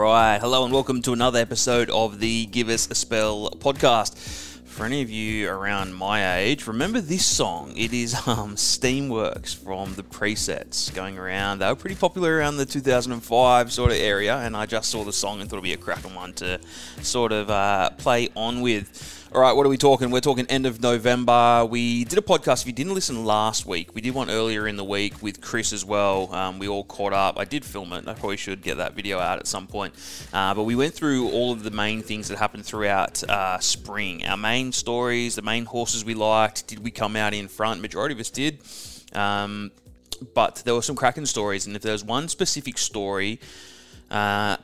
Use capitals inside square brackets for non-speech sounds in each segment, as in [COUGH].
right. Hello and welcome to another episode of the Give Us a Spell podcast. For any of you around my age, remember this song. It is um, Steamworks from the presets going around. They were pretty popular around the 2005 sort of area, and I just saw the song and thought it'd be a cracking one to sort of uh, play on with. All right, what are we talking? We're talking end of November. We did a podcast. If you didn't listen last week, we did one earlier in the week with Chris as well. Um, we all caught up. I did film it. I probably should get that video out at some point. Uh, but we went through all of the main things that happened throughout uh, spring. Our main stories, the main horses we liked. Did we come out in front? Majority of us did. Um, but there were some cracking stories, and if there's one specific story. Uh,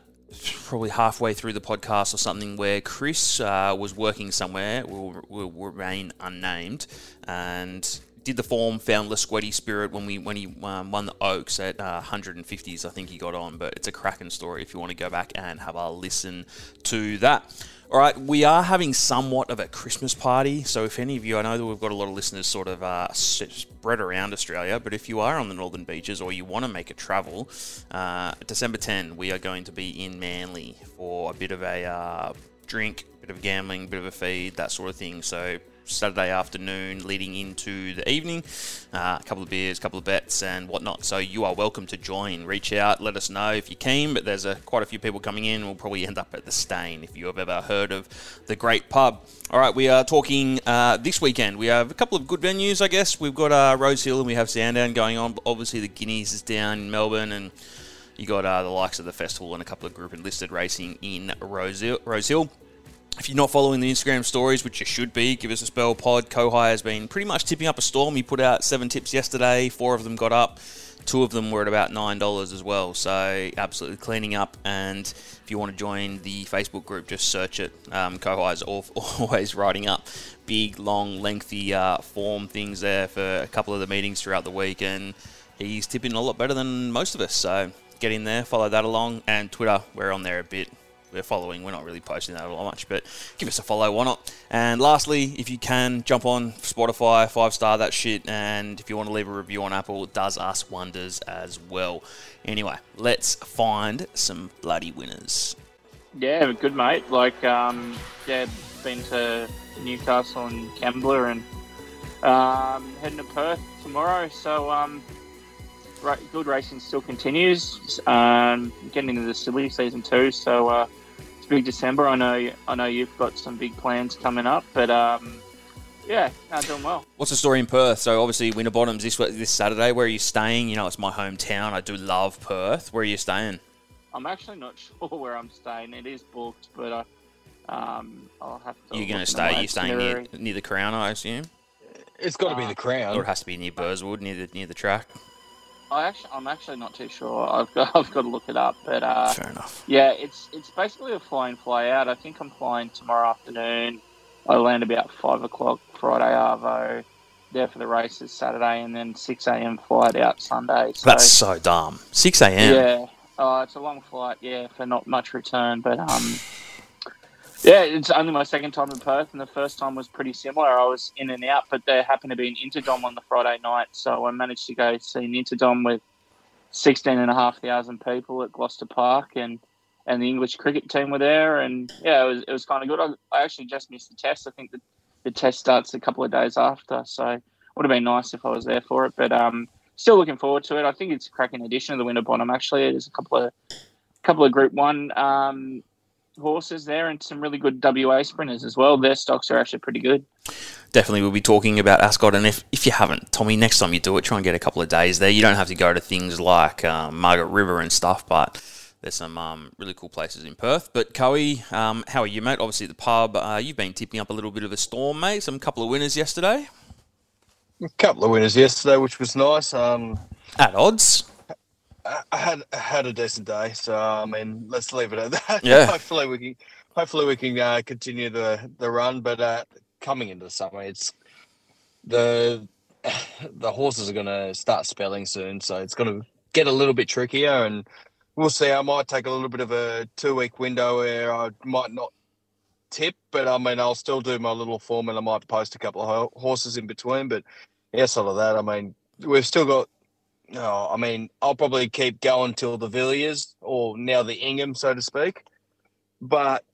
probably halfway through the podcast or something where Chris uh, was working somewhere, will, will remain unnamed, and did the form, found Lasqueti Spirit when we when he um, won the Oaks at uh, 150s, I think he got on. But it's a cracking story if you want to go back and have a listen to that. All right, we are having somewhat of a Christmas party. So, if any of you, I know that we've got a lot of listeners sort of uh, spread around Australia, but if you are on the northern beaches or you want to make a travel, uh, December 10, we are going to be in Manly for a bit of a uh, drink, bit of gambling, bit of a feed, that sort of thing. So, Saturday afternoon leading into the evening. Uh, a couple of beers, a couple of bets, and whatnot. So you are welcome to join. Reach out, let us know if you keen. But there's a, quite a few people coming in. We'll probably end up at the Steyne if you have ever heard of the Great Pub. All right, we are talking uh, this weekend. We have a couple of good venues, I guess. We've got uh, Rose Hill and we have Sandown going on. Obviously, the Guineas is down in Melbourne and you got uh, the likes of the festival and a couple of group enlisted racing in Rose Hill. Rose Hill. If you're not following the Instagram stories, which you should be, give us a spell pod. Kohai has been pretty much tipping up a storm. He put out seven tips yesterday. Four of them got up. Two of them were at about nine dollars as well. So absolutely cleaning up. And if you want to join the Facebook group, just search it. Um, is [LAUGHS] always writing up big, long, lengthy uh, form things there for a couple of the meetings throughout the week, and he's tipping a lot better than most of us. So get in there, follow that along, and Twitter, we're on there a bit we're following. We're not really posting that a lot much, but give us a follow, why not? And lastly, if you can, jump on Spotify, five star that shit, and if you want to leave a review on Apple, it does us wonders as well. Anyway, let's find some bloody winners. Yeah, good mate. Like, um, yeah, been to Newcastle and Kembla and um, heading to Perth tomorrow. So, um, good racing still continues. Um, getting into the silly season too. So, uh, it's big December. I know. I know you've got some big plans coming up, but um, yeah, no, doing well. What's the story in Perth? So obviously Winterbottom's this this Saturday. Where are you staying? You know, it's my hometown. I do love Perth. Where are you staying? I'm actually not [LAUGHS] sure where I'm staying. It is booked, but uh, um, I'll have to. You're going to stay? You're staying near, near the Crown, I assume. It's got to uh, be the Crown, or it has to be near Burswood, near the near the track. I actually, I'm actually not too sure. I've got, [LAUGHS] I've got to look it up. But uh, fair enough. Yeah, it's it's basically a fly-in, fly-out. I think I'm flying tomorrow afternoon. I land about five o'clock Friday Arvo. There for the races Saturday, and then six a.m. flight out Sunday. So, That's so dumb. Six a.m. Yeah, uh, it's a long flight. Yeah, for not much return, but um, yeah, it's only my second time in Perth, and the first time was pretty similar. I was in and out, but there happened to be an Interdom on the Friday night, so I managed to go see an Interdom with 16,500 people at Gloucester Park, and and the English cricket team were there, and yeah, it was, it was kind of good. I, I actually just missed the test. I think the, the test starts a couple of days after, so it would have been nice if I was there for it. But um, still looking forward to it. I think it's a cracking edition of the Winterbottom. Actually, there's a couple of couple of Group One um, horses there and some really good WA sprinters as well. Their stocks are actually pretty good. Definitely, we'll be talking about Ascot. And if, if you haven't, Tommy, next time you do it, try and get a couple of days there. You don't have to go to things like um, Margaret River and stuff, but there's some um, really cool places in Perth. But Coe, um, how are you, mate? Obviously, at the pub. Uh, you've been tipping up a little bit of a storm, mate. Some couple of winners yesterday. A couple of winners yesterday, which was nice. Um, At odds. I had I had a decent day, so I mean, let's leave it at that. Yeah. [LAUGHS] hopefully we can hopefully we can uh, continue the the run. But uh, coming into the summer, it's the [SIGHS] the horses are going to start spelling soon, so it's going to get a little bit trickier, and we'll see. I might take a little bit of a two week window where I might not tip, but I mean, I'll still do my little form, and I might post a couple of horses in between. But yeah, sort of that. I mean, we've still got oh, I mean, I'll probably keep going till the Villiers or now the Ingham, so to speak. But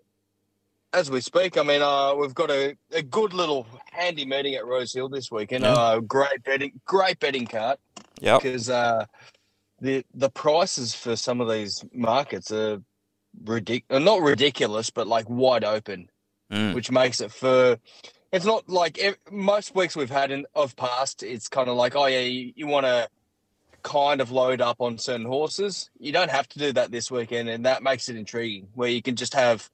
as we speak, I mean, uh, we've got a, a good little handy meeting at Rose Hill this weekend. Yeah. Uh, great betting, great betting cart Yeah, because uh, the the prices for some of these markets are ridiculous. Not ridiculous, but like wide open, Mm. which makes it for. It's not like most weeks we've had in of past. It's kind of like, oh yeah, you, you want to kind of load up on certain horses. You don't have to do that this weekend, and that makes it intriguing. Where you can just have,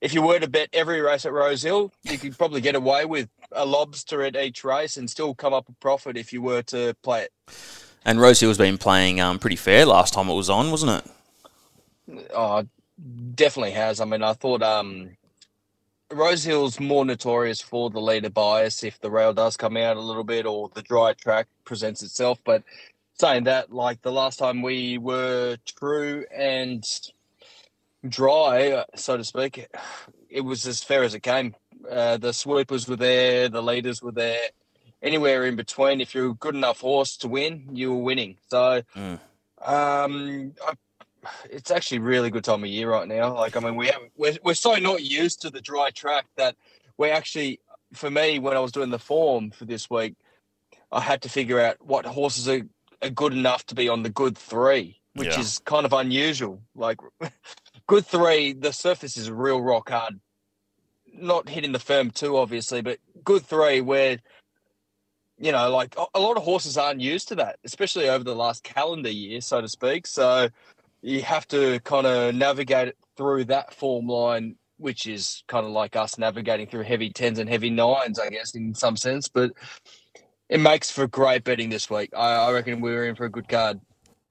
if you were to bet every race at Rose Hill, you could probably get away with a lobster at each race and still come up a profit if you were to play it. And Rose Hill's been playing um, pretty fair last time it was on, wasn't it? Oh, definitely has. I mean, I thought um, Rose Hill's more notorious for the leader bias if the rail does come out a little bit or the dry track presents itself. But saying that, like the last time we were true and dry, so to speak, it was as fair as it came. Uh, the swoopers were there, the leaders were there. Anywhere in between, if you're a good enough horse to win, you were winning. So, Mm. um, I, it's actually a really good time of year right now. Like, I mean, we have we're, we're so not used to the dry track that we actually, for me, when I was doing the form for this week, I had to figure out what horses are, are good enough to be on the good three, which Yeah. is kind of unusual. Like, [LAUGHS] good three, the surface is real rock hard. Not hitting the firm two, obviously, but good three where you know, like a- a lot of horses aren't used to that, especially over the last calendar year, so to speak. So you have to kind of navigate it through that form line, which is kind of like us navigating through heavy tens and heavy nines, I guess, in some sense. But it makes for great betting this week. I, I reckon we're in for a good card.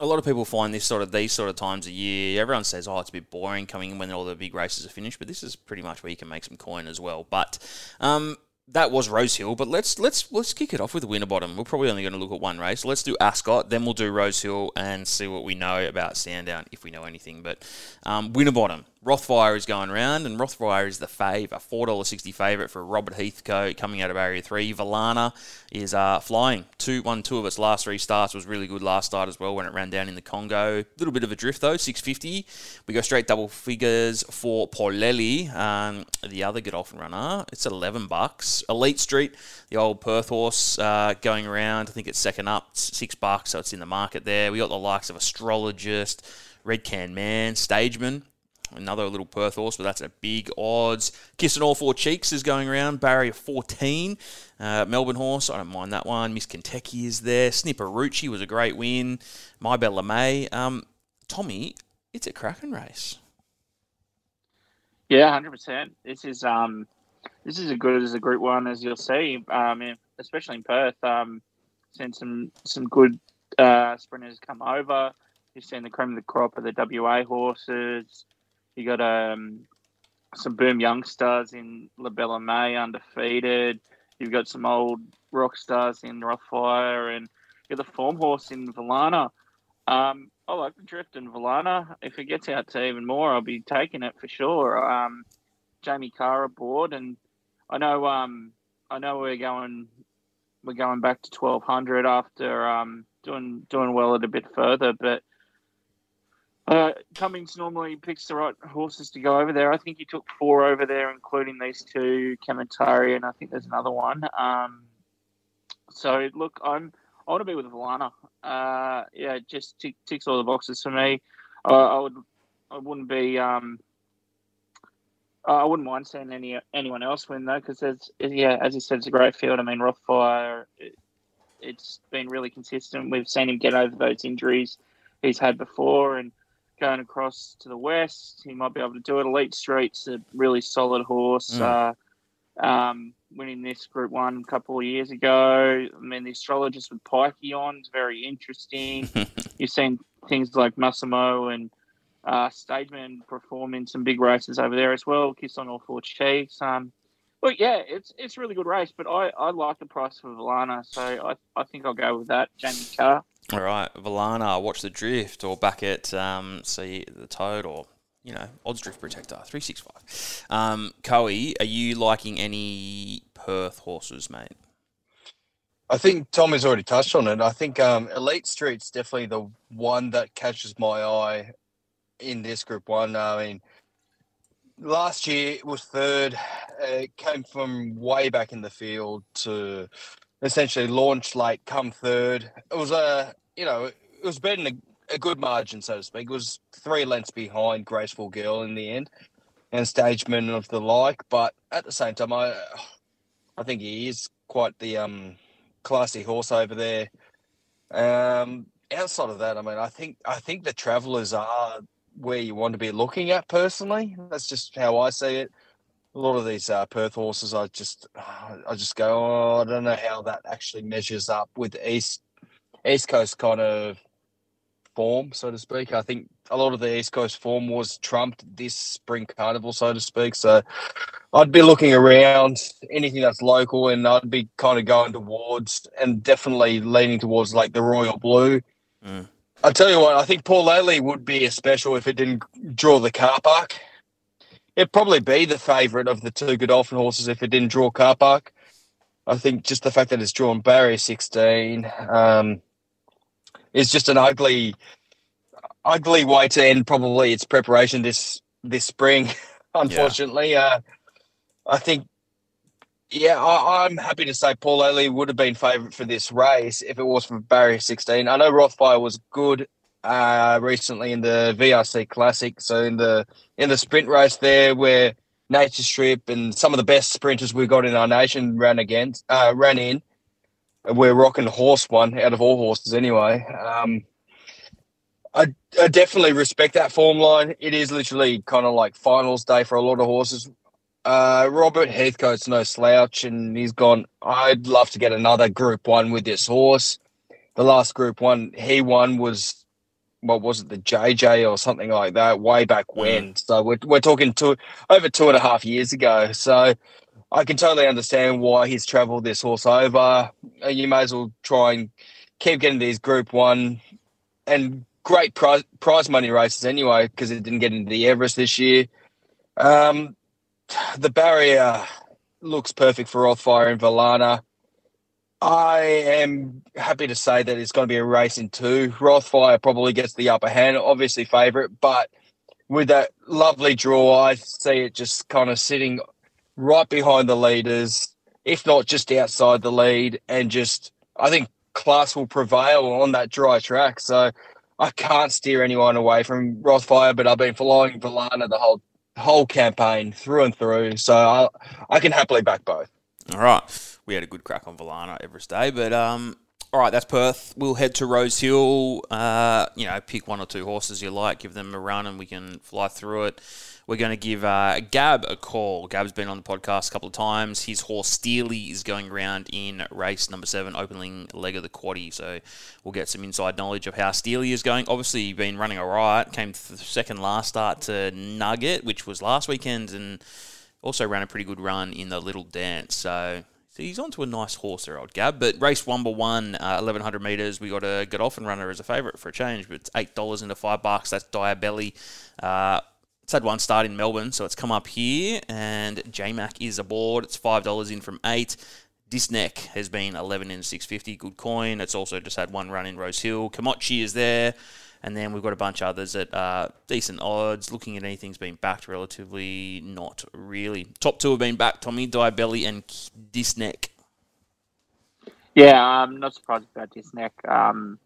A lot of people find this sort of these sort of times of year. Everyone says, "Oh, it's a bit boring coming in when all the big races are finished," but this is pretty much where you can make some coin as well. But um, that was Rose Hill. But let's let's let's kick it off with Winterbottom. We're probably only going to look at one race. Let's do Ascot, then we'll do Rose Hill and see what we know about Sandown if we know anything. But um, Winterbottom, Rothfire is going around, and Rothfire is the fave, a four dollar sixty favourite for Robert Heathcote coming out of Area Three. Valana is uh, flying. Two won two of its last three starts. Was really good last start as well when it ran down in the Congo. A little bit of a drift though, six fifty. We go straight double figures for Paulelli, um, the other good Godolphin runner. It's eleven bucks. Elite Street, the old Perth horse, uh, going around. I think it's second up, it's six bucks, so it's in the market there. We got the likes of Astrologist, Red Can Man, Stageman. Another little Perth horse, but that's a big odds. Kissing All Four Cheeks is going around. Barrier 14. Uh, Melbourne horse, I don't mind that one. Miss Kentucky is there. Snipperucci was a great win. My Bella May. Um, Tommy, it's a cracking race. Yeah, hundred percent. This is um, this is as good as a Group One as you'll see. Um, especially in Perth. Um, seen some some good uh, sprinters come over. You've seen the cream of the crop of the WA horses. You got um, some boom youngsters in Labella May undefeated. You've got some old rock stars in Rothfire, and you've got the form horse in Valana. Um, I like the drift in Valana. If it gets out to even more, I'll be taking it for sure. Um, Jamie Kah aboard, and I know um, I know we're going we're going back to twelve hundred after um, doing doing well at a bit further, but. Uh, Cummings normally picks the right horses to go over there. I think he took four over there, including these two, Kementari, and I think there's another one. Um, so look, I'm I want to be with Valana. Uh, yeah, it just tick, ticks all the boxes for me. Uh, I would, I wouldn't be, um, I wouldn't mind seeing any anyone else win though, because there's, yeah, as you said, it's a great field. I mean, Rothfire, it, it's been really consistent. We've seen him get over those injuries he's had before, and going across to the west, he might be able to do it. Elite Street's a really solid horse. Mm. Uh, um, winning this Group One a couple of years ago. I mean, the astrologist with Pikey on is very interesting. [LAUGHS] You've seen things like Massimo and uh, Stageman perform in some big races over there as well. Kiss on all four cheeks. Um, but yeah, it's it's a really good race. But I, I like the price for Valana, so I, I think I'll go with that. Jamie Kah. All right, Valana, watch the drift, or back at um, see the toad, or you know, odds drift protector three six five. Um, Coe, are you liking any Perth horses, mate? I think Tom has already touched on it. I think um, Elite Street's definitely the one that catches my eye in this Group One. I mean, last year it was third. It came from way back in the field to essentially launch late, come third. It was a you know it was than a, a good margin, so to speak. It was three lengths behind Graceful Girl in the end and Stageman of the like. But at the same time, I I think he is quite the um classy horse over there. Um, outside of that, I mean, I think I think the Travellers are where you want to be looking at personally. That's just how I see it. A lot of these uh, Perth horses, I just [SIGHS] I just go, oh, I don't know how that actually measures up with East East Coast kind of form, so to speak. I think a lot of the East Coast form was trumped this spring carnival, so to speak. So I'd be looking around anything that's local, and I'd be kind of going towards and definitely leaning towards like the Royal Blue. Mm. I tell you what, I think Paul Lely would be a special if it didn't draw the car park. It'd probably be the favourite of the two Godolphin horses if it didn't draw car park. I think just the fact that it's drawn barrier 16 um, is just an ugly ugly way to end probably its preparation this this spring. [LAUGHS] Unfortunately, yeah. uh, I think yeah, I, am happy to say Paul Ailey would have been favourite for this race if it was for barrier 16. I know Rothfire was good uh, recently in the VRC Classic, so in the in the sprint race there where Nature Strip and some of the best sprinters we've got in our nation ran against, uh, ran in. We're rocking horse one out of all horses anyway. Um, I, I definitely respect that form line. It is literally kind of like finals day for a lot of horses. Uh, Robert Heathcote's no slouch, and he's gone. I'd love to get another Group One with this horse. The last Group One he won was what was it, the JJ or something like that, way back mm. when. So we're we're talking two over two and a half years ago. So I can totally understand why he's travelled this horse over. Uh, you may as well try and keep getting these Group One and great prize, prize money races anyway because it didn't get into the Everest this year. Um, the barrier looks perfect for Rothfire and Valana. I am happy to say that it's going to be a race in two. Rothfire probably gets the upper hand, obviously favourite, but with that lovely draw, I see it just kind of sitting right behind the leaders, if not just outside the lead, and just I think class will prevail on that dry track. So I can't steer anyone away from Rothfire, but I've been following Valana the whole whole campaign through and through. So I, I can happily back both. All right, we had a good crack on Valana every day, but um, all right, that's Perth. We'll head to Rose Hill. Uh, you know, pick one or two horses you like, give them a run, and we can fly through it. We're going to give uh, Gab a call. Gab's been on the podcast a couple of times. His horse Steely is going around in race number seven, opening leg of the quaddy. So we'll get some inside knowledge of how Steely is going. Obviously, been running all right. Came second last start to Nugget, which was last weekend, and also ran a pretty good run in the Little Dance. So he's onto a nice horse there, old Gab. But race one by one, uh, 1100 metres. We got a Godolphin runner as a favourite for a change, but it's $8 into 5 bucks. That's Diabelli. Uh, it's had one start in Melbourne, so it's come up here, and JMac is aboard. It's five dollars in from eight. Disneck has been eleven in six fifty. Good coin. It's also just had one run in Rose Hill. Komochi is there. And then we've got a bunch of others at uh, decent odds. Looking at anything's been backed relatively, not really. Top two have been backed, Tommy, Diabelli and Disneck. Yeah, I'm not surprised about Disneck. Um,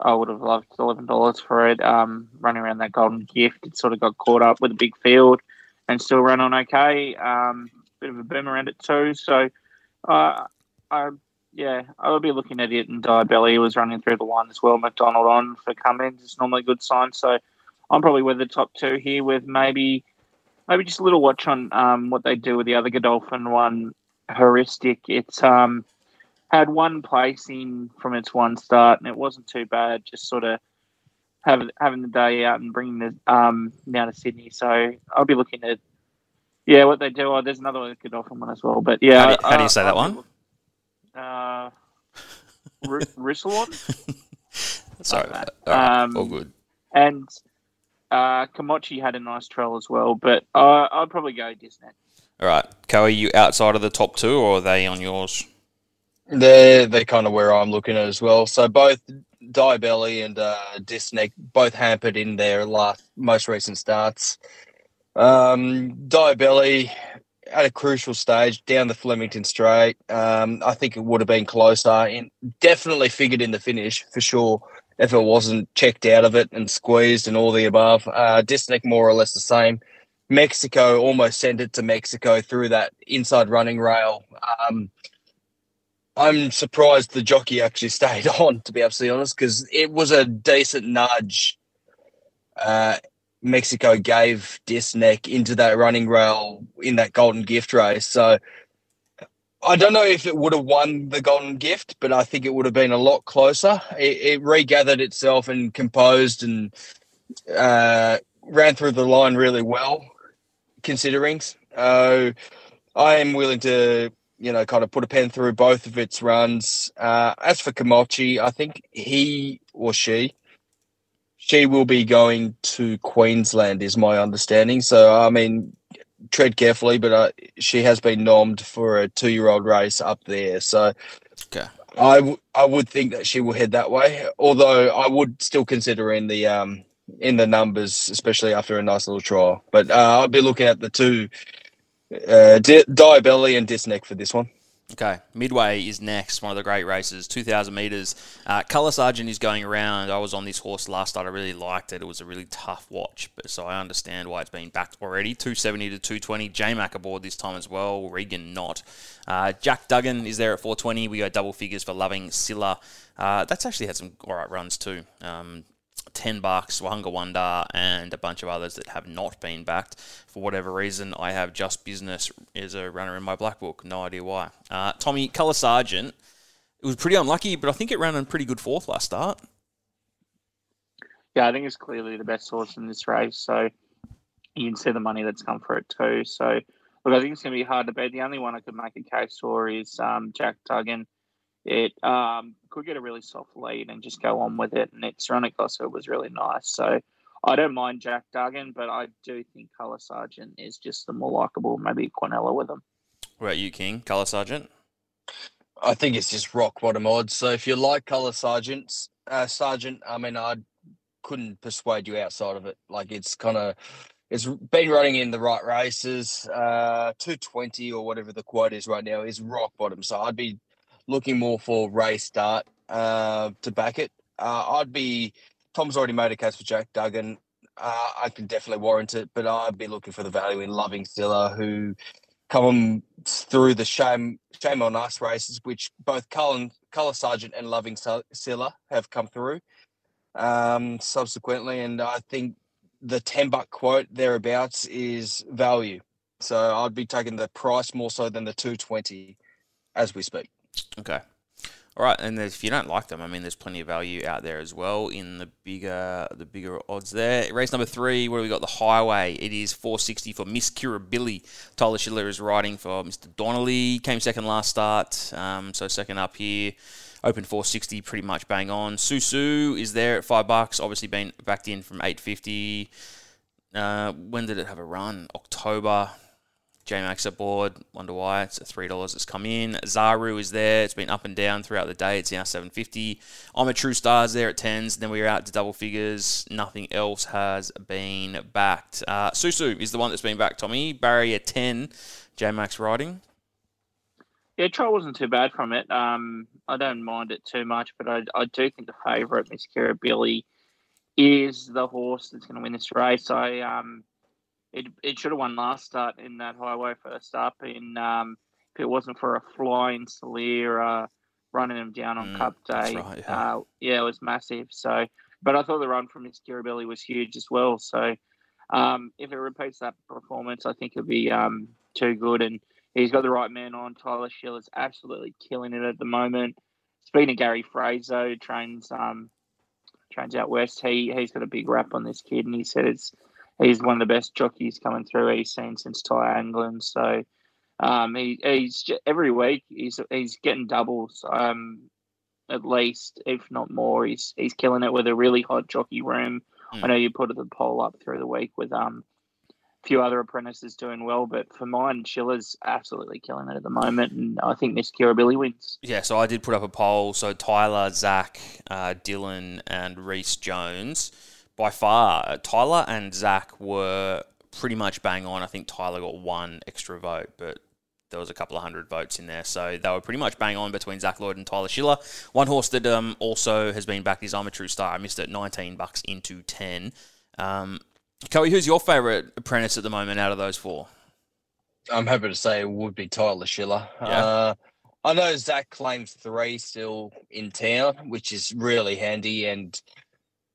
I would have loved eleven dollars for it. Um, running around that golden gift, it sort of got caught up with a big field, and still ran on okay. Um, bit of a boom around it too. So, uh, I yeah, I would be looking at it. And Diabelli was running through the line as well. McDonald on for Cummings is normally a good sign. So, I'm probably with the top two here with maybe maybe just a little watch on um, what they do with the other Godolphin one. Heuristic. It's um had one placing from its one start, and it wasn't too bad. Just sort of having having the day out and bringing the um down to Sydney. So I'll be looking at yeah what they do. Oh, there's another one, Godolphin one as well. But yeah, how do you, how do you say that one? Uh, Rissalon. Sorry, like right. um, all good. And uh, Komochi had a nice trail as well, but uh, I'd probably go Disney. All right, Co, are you outside of the top two, or are they on yours? They're they're kind of where I'm looking at as well. So both Diabelli and uh, Disneck both hampered in their last most recent starts. Um, Diabelli at a crucial stage down the Flemington Straight. Um, I think it would have been closer. In definitely figured in the finish for sure. If it wasn't checked out of it and squeezed and all the above, uh, Disneck more or less the same. Mexico almost sent it to Mexico through that inside running rail. Um, I'm surprised the jockey actually [LAUGHS] stayed on, to be absolutely honest, because it was a decent nudge. Uh, Mexico gave Disneck into that running rail in that golden gift race. So I don't know if it would have won the golden gift, but I think it would have been a lot closer. It, it regathered itself and composed and uh, ran through the line really well, considering. Uh, I am willing to you know, kind of put a pen through both of its runs. Uh, as for Kimochi, I think he or she, she will be going to Queensland, is my understanding. So, I mean, tread carefully, but uh, she has been nommed for a two-year-old race up there. So, okay. I, w- I would think that she will head that way. Although I would still consider in the um in the numbers, especially after a nice little trial. But uh, I'll be looking at the two uh, Di- Diabelli and Disneck for this one. Okay, Midway is next. One of the great races, 2,000 metres. Uh, Colour Sergeant is going around. I was on this horse last night. I really liked it. It was a really tough watch, but so I understand why it's been backed already. 270 to 220. J Mac aboard this time as well. Regan not. Uh, Jack Duggan is there at 420. We got double figures for Loving Silla. Uh, that's actually had some all right runs too. Um, 10 bucks, Wahunga Wonder, and a bunch of others that have not been backed. For whatever reason, I have Just Business as a runner in my black book. No idea why. Uh, Tommy, Colour Sergeant, it was pretty unlucky, but I think it ran on pretty good fourth last start. Yeah, I think it's clearly the best horse in this race. So you can see the money that's come for it too. So look, I think it's going to be hard to bet. The only one I could make a case for is um, Jack Duggan it um, could get a really soft lead and just go on with it. And its run at Gosford was really nice. So I don't mind Jack Duggan, but I do think Colour Sergeant is just the more likable, maybe Quinella with them. What about you, King? Colour Sergeant? I think it's just rock bottom odds. So if you like Colour Sergeants, uh, Sergeant, I mean, I couldn't persuade you outside of it. Like it's kind of it's been running in the right races. Uh, 220 or whatever the quote is right now is rock bottom. So I'd be looking more for race start uh, to back it. Uh, I'd be Tom's already made a case for Jack Duggan. Uh, I can definitely warrant it, but I'd be looking for the value in Loving Stiller, who come through the shame shame on us races, which both Cullen, Colour Sergeant and Loving Stiller have come through um, subsequently, and I think the ten buck quote thereabouts is value. So I'd be taking the price more so than the two twenty as we speak. Okay. All right, and if you don't like them, I mean, there's plenty of value out there as well in the bigger the bigger odds there. Race number three, where we got the Highway. It is 460 for Miss Billy. Tyler Schiller is riding for Mr. Donnelly. Came second last start, um, so second up here. Open 460, pretty much bang on. Susu is there at five bucks. Obviously, been backed in from 850. Uh, when did it have a run? October. JMac's aboard. Wonder why it's at three dollars. It's come in. Zaru is there. It's been up and down throughout the day. It's now seven fifty. I'm a True Stars there at tens. Then we're out to double figures. Nothing else has been backed. Uh, Susu is the one that's been backed. Tommy Barrier ten. JMac's riding. Yeah, trial wasn't too bad from it. Um, I don't mind it too much, but I, I do think the favourite, Miss Billy, is the horse that's going to win this race. I um it, it should have won last start in that highway first up. In um, if it wasn't for a flying Salir uh, running him down on mm, Cup Day, right, yeah. Uh, yeah. it was massive. So, but I thought the run from Miss Kirribilli was huge as well. So, um, if it repeats that performance, I think it'll be um, too good. And he's got the right man on. Tyler Schiller's absolutely killing it at the moment. Speaking of Gary Fraser, trains um, trains out west. He he's got a big rap on this kid, and he said it's he's one of the best jockeys coming through he's seen since Ty England. So um, he, he's every week he's he's getting doubles um, at least, if not more. He's he's killing it with a really hot jockey room. Mm. I know you put the poll up through the week with um a few other apprentices doing well, but for mine, Schiller's absolutely killing it at the moment, and I think Miss Kirribilli wins. Yeah, so I did put up a poll. So Tyler, Zach, uh, Dylan, and Reese Jones. By far, Tyler and Zach were pretty much bang on. I think Tyler got one extra vote, but there was a couple of hundred votes in there, so they were pretty much bang on between Zach Lloyd and Tyler Schiller. One horse that um, also has been backed is I'm a True Star. I missed it, 19 bucks into 10. Um, Coey, who's your favourite apprentice at the moment out of those four? I'm happy to say it would be Tyler Schiller. Yeah. Uh, I know Zach claims three still in town, which is really handy, and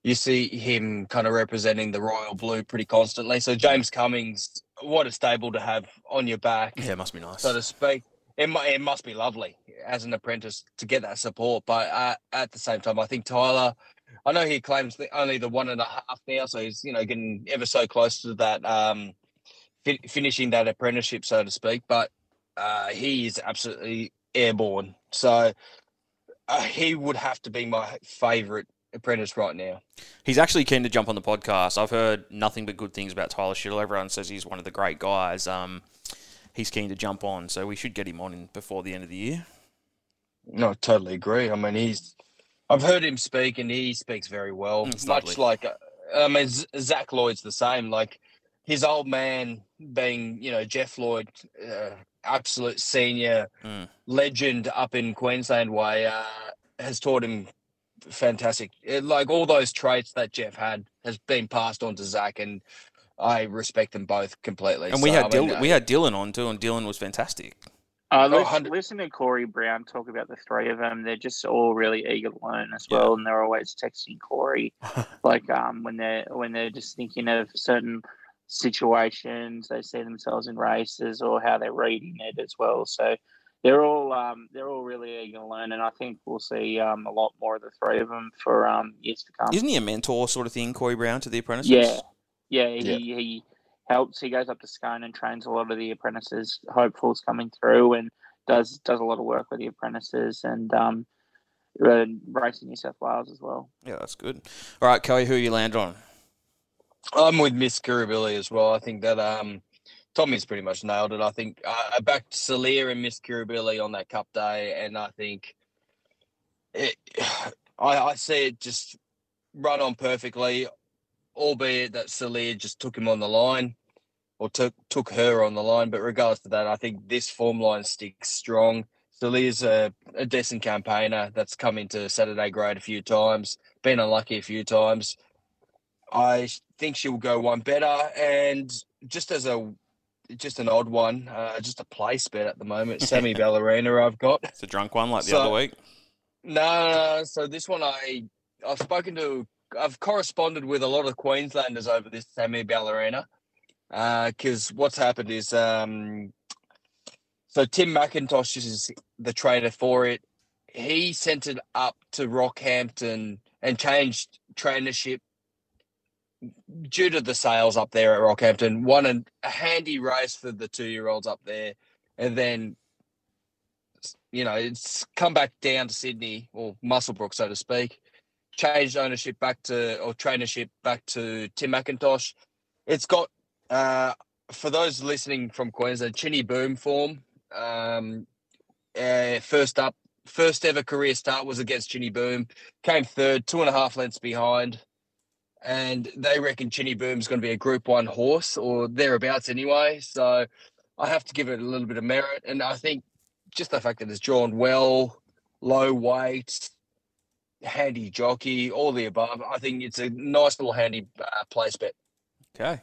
you see him kind of representing the royal blue pretty constantly. So James Cummings, what a stable to have on your back, Yeah, it must be nice. so to speak. It, it must be lovely as an apprentice to get that support, but uh, at the same time, I think Tyler. I know he claims the, only the one and a half now, so he's you know getting ever so close to that um, fi- finishing that apprenticeship, so to speak. But uh, he is absolutely airborne, so uh, he would have to be my favourite apprentice right now. He's actually keen to jump on the podcast. I've heard nothing but good things about Tyler Schiller. Everyone says he's one of the great guys. Um, he's keen to jump on, so we should get him on in, before the end of the year. No, I totally agree. I mean, he's. I've heard him speak, and he speaks very well. Mm, it's Much lovely. like, uh, I mean, Zach Lloyd's the same. Like his old man being, you know, Jeff Lloyd, uh, absolute senior Mm. legend up in Queensland way, uh, has taught him fantastic. uh, Like all those traits that Jeff had has been passed on to Zach, and I respect them both completely. And we So, had I mean, Dylan, uh, we had Dylan on too, and Dylan was fantastic. Uh, Oh, listen, listen to Corey Brown talk about the three of them. They're just all really eager to learn as Yeah. well, and they're always texting Corey, [LAUGHS] like um, when they're when they're just thinking of certain situations they see themselves in races or how they're reading it as well. So they're all um, they're all really eager to learn, and I think we'll see um, a lot more of the three of them for um, years to come. Isn't he a mentor sort of thing, Corey Brown, to the apprentices? Yeah, yeah. He, Yeah. he helps. He goes up to Scone and trains a lot of the apprentices, hopefuls coming through, and does does a lot of work with the apprentices and um, racing New South Wales as well. Yeah, that's good. All right, Coey, who you land on? I'm with Miss Kirribilli as well. I think that um, Tommy's pretty much nailed it. I think uh, I backed Salir and Miss Kirribilli on that Cup day, and I think it, [SIGHS] I, I see it just run on perfectly, albeit that Salir just took him on the line or took took her on the line. But regardless of that, I think this form line sticks strong. Salir's a, a decent campaigner that's come into Saturday grade a few times, been unlucky a few times. I think she'll go one better, and just as a just an odd one, uh, just a place bet at the moment. [LAUGHS] Sammy Ballerina, I've got. It's a drunk one like the So- other week. No, no, no, so this one I I've spoken to I've corresponded with a lot of Queenslanders over this Sammy Ballerina. Because what's happened is um so Tim McIntosh is the trainer for it. He sent it up to Rockhampton and changed trainership due to the sales up there at Rockhampton. Won a, handy race for the two year olds up there, and then you know, it's come back down to Sydney or Muswellbrook, so to speak. Changed ownership back to or trainership back to Tim McIntosh. It's got uh, for those listening from Queensland, Chinny Boom form. Um, uh, first up, first ever career start was against Chinny Boom. Came third, two and a half lengths behind. And they reckon Chinny Boom's going to be a Group One horse or thereabouts anyway. So I have to give it a little bit of merit. And I think just the fact that it's drawn well, low weight, handy jockey, all the above. I think it's a nice little handy uh, place bet. Okay.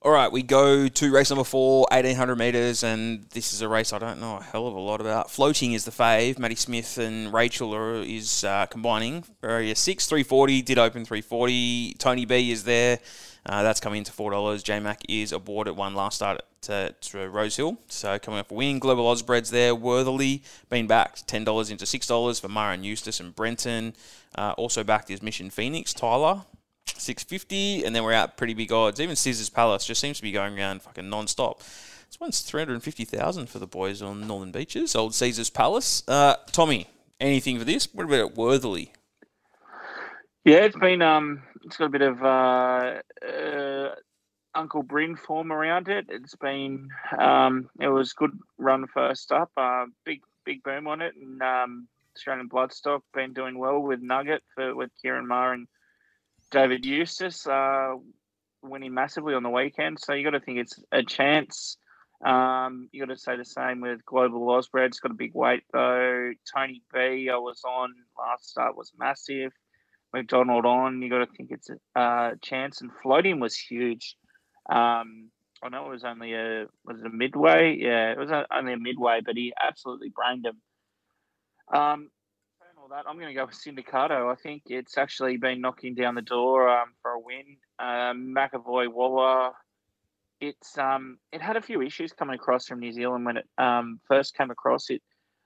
All right, we go to race number four, 1800 metres, and this is a race I don't know a hell of a lot about. Floating is the fave. Maddie Smith and Rachel are is uh, combining. Area 6, 340, did open 340. Tony B is there. Uh, that's coming into $4. J Mac is aboard at one last start at to Rose Hill. So coming off a win. Global Osbreds there. Worthily been backed. $10 into $6 for and Eustace and Brenton. Uh, also backed is Mission Phoenix, Tyler. 650, and then we're out pretty big odds. Even Caesar's Palace just seems to be going around fucking non-stop. This one's 350,000 for the boys on Northern Beaches, old Caesar's Palace. Uh, Tommy, anything for this? What about Worthily? Yeah, it's been um, it's got a bit of uh, uh, Uncle Bryn form around it. It's been um, it was good run first up. Uh, big big boom on it, and um, Australian Bloodstock been doing well with Nugget for with Ciaron Maher and David Eustace uh, winning massively on the weekend. So you got to think it's a chance. Um, you got to say the same with Global Ausbred's got a big weight though. Tony B, I was on last start was massive. McDonald on, you got to think it's a uh, chance. And floating was huge. Um, I know it was only a was it a midway? Yeah, it was a, only a midway, but he absolutely brained him. Um, all that, I'm going to go with Syndicato. I think it's actually been knocking down the door um, for a win. Um, McEvoy Waller, it's um, it had a few issues coming across from New Zealand when it um, first came across. It,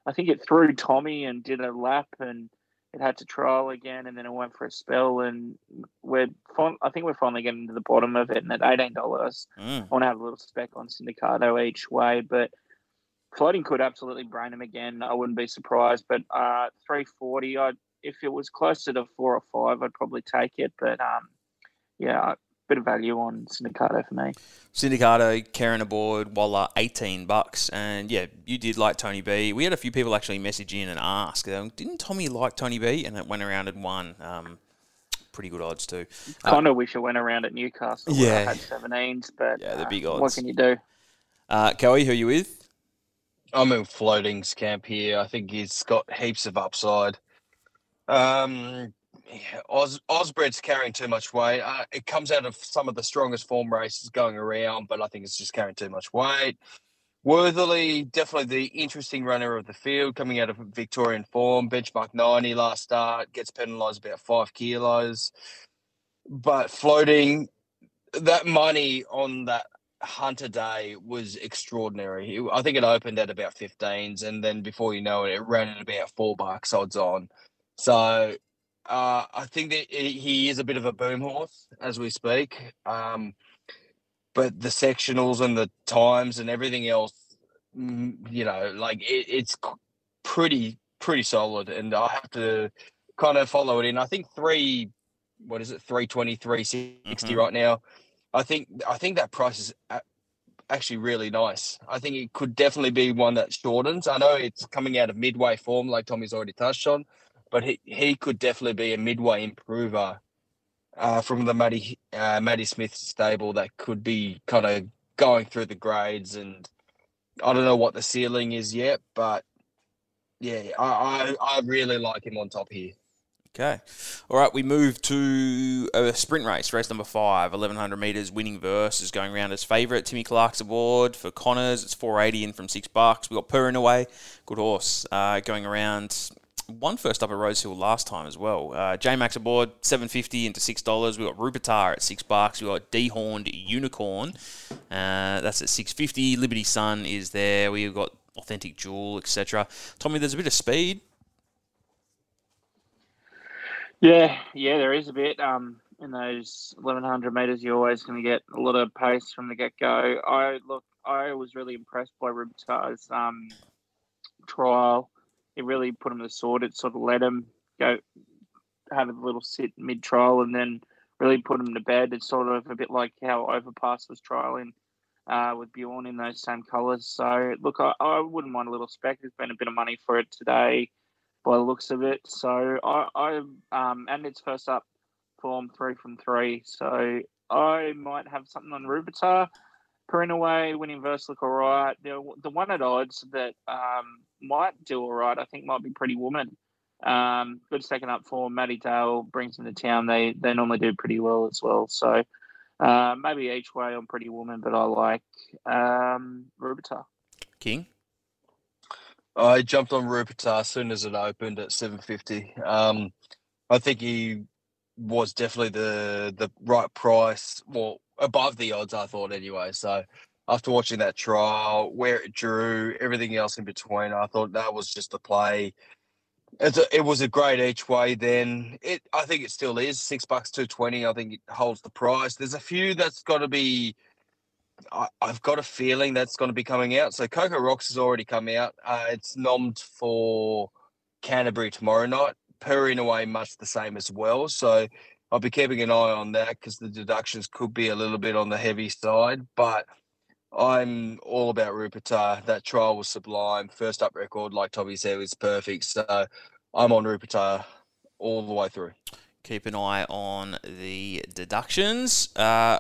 I think it threw Tommy and did a lap and it had to trial again, and then it went for a spell. And we're, I think we're finally getting to the bottom of it. And at eighteen dollars, mm. I want to have a little spec on Syndicato each way, but floating could absolutely brain him again. I wouldn't be surprised. But uh, three forty, I if it was closer to four or five, I'd probably take it. But um, yeah, a bit of value on Syndicato for me. Syndicato, Kerrin aboard, Waller, 18 bucks. And yeah, you did like Tony B. We had a few people actually message in and ask, um, didn't Tommy like Tony B? And it went around and won. Um, pretty good odds too. I Kind of uh, wish it went around at Newcastle. Yeah. had 17s, but yeah, the big odds. What can you do? Uh, Kelly, who are you with? I'm in floatings camp here. I think he's got heaps of upside. Um, yeah, Os, Ausbred's carrying too much weight. Uh, it comes out of some of the strongest form races going around, but I think it's just carrying too much weight. Worthily, definitely the interesting runner of the field coming out of Victorian form. Benchmark 90 last start, gets penalised about five kilos. But floating, that money on that Hunter Day was extraordinary. I think it opened at about 15s, and then before you know it, it ran at about four bucks odds on. So uh, I think that he is a bit of a boom horse as we speak. Um, but the sectionals and the times and everything else, mm, you know, like it, it's pretty pretty solid. And I have to kind of follow it in. I think three, what is it, 320, 360 mm-hmm. right now. I think I think that price is actually really nice. I think it could definitely be one that shortens. I know it's coming out of midway form, like Tommy's already touched on, but he, he could definitely be a midway improver uh, from the Matty uh, Smith stable that could be kind of going through the grades and I don't know what the ceiling is yet, but yeah, I, I, I really like him on top here. Okay. All right, we move to a sprint race, race number five, 1100 metres, winning verse is going around as favourite. Timmy Clark's aboard for Connors. It's 480 in from six bucks. we got Purin away, good horse, uh, going around one first up at Rosehill last time as well. Uh, J Mac's aboard, seven fifty into six dollars. We got Rupertar at six bucks. We got Dehorned Unicorn, uh, that's at six fifty. Liberty Sun is there. We've got Authentic Jewel, etc. Tommy, there's a bit of speed. Yeah, yeah, there is a bit. Um, in those eleven hundred meters, you're always going to get a lot of pace from the get go. I look, I was really impressed by Rupertar's um, trial it really put him to the sword. It sort of let him go have a little sit mid trial and then really put him to bed. It's sort of a bit like how Overpass was trialing uh, with Bjorn in those same colours. So look, I, I, wouldn't mind a little spec. There's been a bit of money for it today by the looks of it. So I, I um, and it's first up form three from three. So I might have something on Rupertar. Away, winning verse look all right. The, the one at odds that um, might do all right, I think, might be Pretty Woman. Um, good second up for Maddie Dale brings them to town. They they normally do pretty well as well. So uh, maybe each way on Pretty Woman, but I like um, Rupertar. King. I jumped on Rupertar as soon as it opened at seven fifty. Um, I think he was definitely the the right price. Well, above the odds, I thought anyway. So after watching that trial, where it drew, everything else in between, I thought that was just a play. A, it was a great each way. Then it, I think it still is six bucks two twenty. I think it holds the price. There's a few that's got to be. I, have got a feeling that's going to be coming out. So Coco Rocks has already come out. Uh, it's nommed for Canterbury tomorrow night. Per in a way, much the same as well. So I'll be keeping an eye on that because the deductions could be a little bit on the heavy side. But I'm all about Rupertar. That trial was sublime. First up record, like Toby said, was perfect. So I'm on Rupertar all the way through. Keep an eye on the deductions. Uh,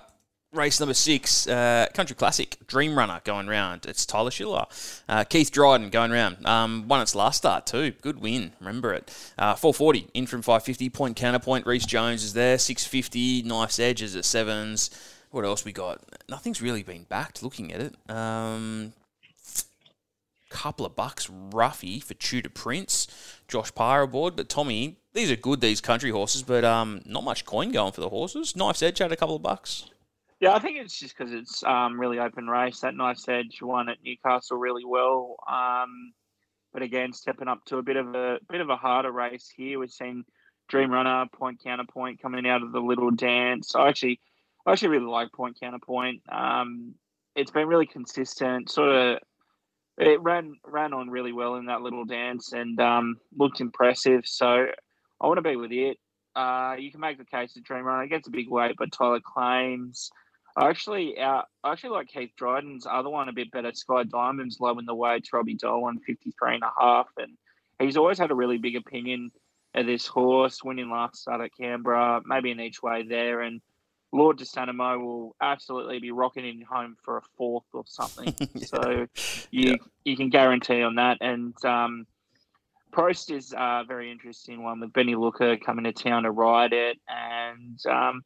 race number six, uh, Country Classic, Dream Runner going round. It's Tyler Schiller. Uh, Keith Dryden going round. Um, won its last start too. Good win. Remember it. Uh, 440 in from 550. Point counterpoint. Reese Jones is there. 650. Knife's Edge is at sevens. What else we got? Nothing's really been backed looking at it. Um, couple of bucks roughy for Tudor Prince. Josh Parr aboard. But Tommy, these are good, these country horses, but um, not much coin going for the horses. Knife's Edge had a couple of bucks. Yeah, I think it's just because it's um, really open race. That Knife's Edge won at Newcastle really well. Um, but again, stepping up to a bit of a bit of a harder race here. We've seen Dream Runner, Point Counterpoint coming out of the Little Dance. I actually, I actually really like Point Counterpoint. Um, it's been really consistent. Sort of, it ran ran on really well in that Little Dance and um, looked impressive. So I want to be with it. Uh, you can make the case that Dream Runner gets a big weight, but Tyler claims. I actually, uh, I actually like Keith Dryden's other one a bit better. Sky Diamonds low in the weight. Robbie Dolan 53 and a half, and he's always had a really big opinion of this horse. Winning last start at Canberra, maybe an each way there, and Lord de Stanimo will absolutely be rocketing home for a fourth or something. [LAUGHS] yeah. So you yeah. you can guarantee on that, and um, Prost is a very interesting one with Benny Looker coming to town to ride it, and um,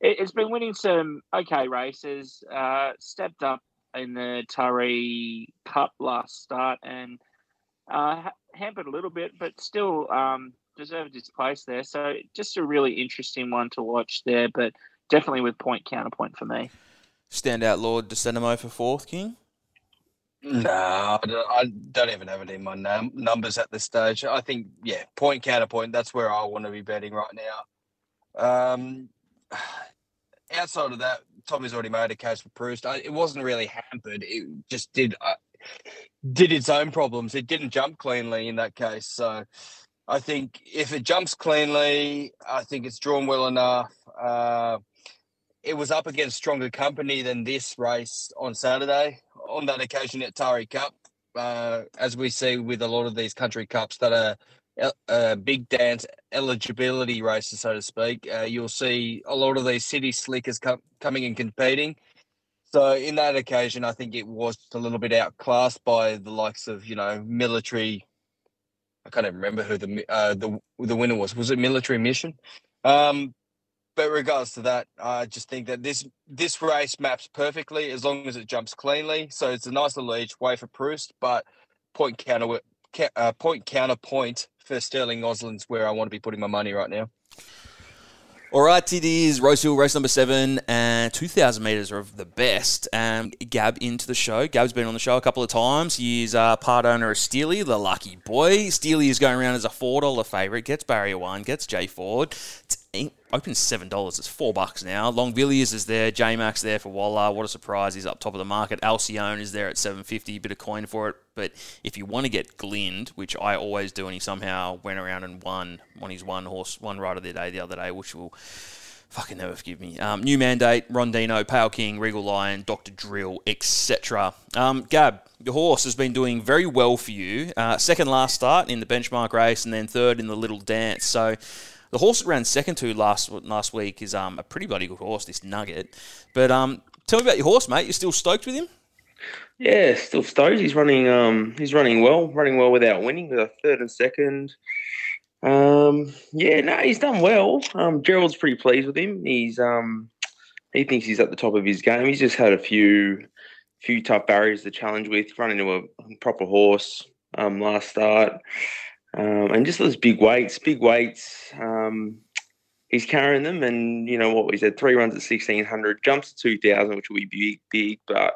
it, has been winning some okay races. Uh, stepped up in the Taree Cup last start and uh, hampered a little bit, but still um, deserved its place there. So just a really interesting one to watch there, but definitely with point counterpoint for me. Standout Lord Descenimo for fourth, King? No, I don't even have it in my num- numbers at this stage. I think, yeah, point counterpoint. That's where I want to be betting right now. Um, [SIGHS] outside of that, Tommy's already made a case for Proust. It wasn't really hampered. It just did uh, did its own problems. It didn't jump cleanly in that case. So I think if it jumps cleanly, I think it's drawn well enough. Uh, it was up against stronger company than this race on Saturday. On that occasion at Taree Cup, uh, as we see with a lot of these country cups that are uh, big dance eligibility races, so to speak, uh, you'll see a lot of these city slickers com- coming and competing. So in that occasion, I think it was a little bit outclassed by the likes of you know military. I can't even remember who the uh, the the winner was. Was it Military Mission? Um, but regards to that, I just think that this this race maps perfectly as long as it jumps cleanly. So it's a nice little each way for Proust, but point counter uh, point counterpoint for Sterling Osland's where I want to be putting my money right now. All right, it is Rosehill race number seven, and 2,000 metres of the best. Um, Gab into the show. Gab's been on the show a couple of times. He's uh, part owner of Steely, the lucky boy. Steely is going around as a $4 favourite, gets barrier one, gets Jay Ford. It's open seven dollars. It's four bucks now. Long Villiers is there. J Mac's there for Waller. What a surprise! He's up top of the market. Alcyone is there at seven fifty. Bit of coin for it. But if you want to get Glind, which I always do, and he somehow went around and won on his one horse, one rider the day the other day, which will fucking never forgive me. Um, new mandate, Rondino, Pale King, Regal Lion, Doctor Drill, etc. Um, Gab, your horse has been doing very well for you. Uh, second last start in the benchmark race, and then third in the little dance. So the horse that ran second to last last week is um, a pretty bloody good horse, this Nugget. But um, tell me about your horse, mate. You're still stoked with him? Yeah, still stoked. He's running. Um, he's running well. Running well without winning with a third and second. Um, yeah, no, he's done well. Um, Gerald's pretty pleased with him. He's um, he thinks he's at the top of his game. He's just had a few, few tough barriers to challenge with. Running into a proper horse um, last start. Um, and just those big weights, big weights. Um, he's carrying them, and you know what we said: three runs at sixteen hundred, jumps to two thousand, which will be big, big. But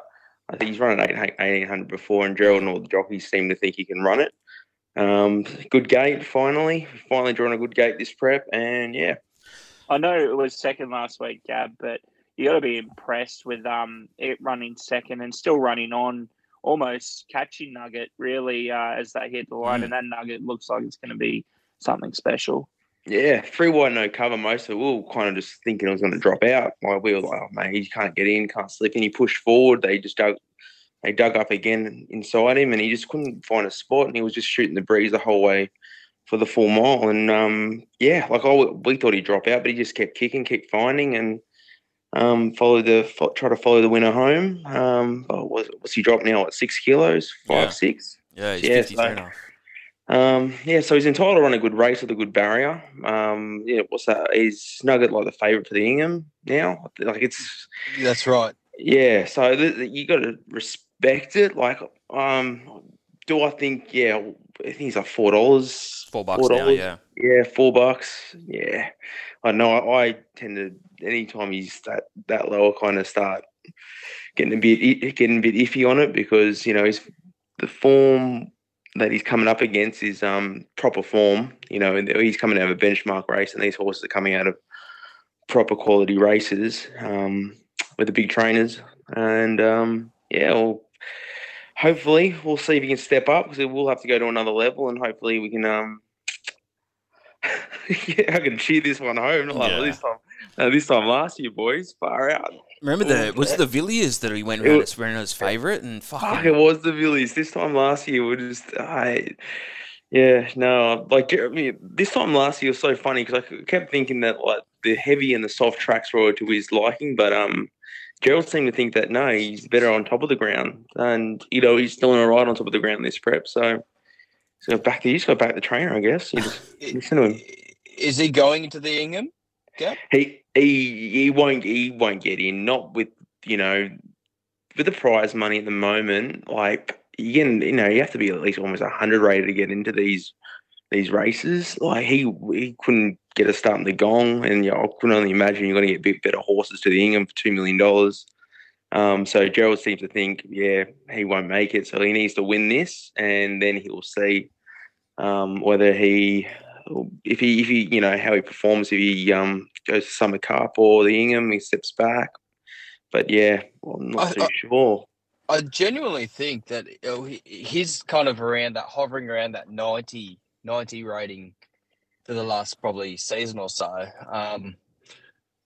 I think he's run at eighteen hundred before, and Gerald and all the jockeys seem to think he can run it. Um, good gate, finally, finally drawn a good gate this prep, and yeah. I know it was second last week, Gab, but you got to be impressed with um it running second and still running on almost catching Nugget really uh, as they hit the line, mm. and that Nugget looks like it's going to be something special. yeah, three wide no cover. Most of it, we were kind of just thinking it was going to drop out. Like we were like, oh man, he can't get in, can't slip and He pushed forward. They just dug, they dug up again inside him, and he just couldn't find a spot. And he was just shooting the breeze the whole way for the full mile. And um, yeah, like oh, we thought he'd drop out, but he just kept kicking, kept finding, and um, followed the fo- try to follow the winner home. Um, oh, was what's he dropped now? What six kilos? Five, Yeah. six. Yeah, he's Yeah, 53 so- now. Um, yeah, so he's entitled to run a good race with a good barrier. Um, yeah, what's that? He's nugget like the favourite for the Ingham now. Like it's That's right. yeah. So th- th- you got to respect it. Like, um, do I think? Yeah, I think he's like four dollars. Four bucks $4. yeah. Yeah, four bucks. Yeah, I know. I, I tend to anytime he's that that low, I kind of start getting a bit getting a bit iffy on it because you know he's the form that he's coming up against is um proper form. You know, he's coming out of a benchmark race, and these horses are coming out of proper quality races um, with the big trainers. And um, yeah, well, hopefully we'll see if he can step up because we'll have to go to another level, and hopefully we can. Um, [LAUGHS] yeah, I can cheer this one home. Not like Yeah. this time. Uh, this time last year, boys, far out. Remember the was it the Villiers that he went It around was- as ran as favourite and Fuck, fucking it was the Villiers. This time last year, we just, I, yeah, no, like I mean, this time last year was so funny because I kept thinking that like the heavy and the soft tracks were to his liking, but um, Gerald seemed to think that no, he's better on top of the ground, and you know he's still all right on top of the ground this prep. So, so back to you, just go back the trainer, I guess. You just [LAUGHS] listen to him. Is he going into the Ingham? He he he won't he won't get in. Not with you know with the prize money at the moment. Like you can you know you have to be at least almost hundred rated to get into these these races. Like he he couldn't get a start in the gong, and you know, I couldn't only imagine you're going to get bit better horses to the Ingham for two million dollars. Um, so Gerald seems to think, yeah, he won't make it, so he needs to win this, and then he'll see um, whether he if he if he you know how he performs if he um goes to Summer Cup or the Ingham he steps back. But yeah, well, I'm not I- too I- sure. I genuinely think that he- he's kind of around that, hovering around that 90, 90 rating for the last probably season or so. Um,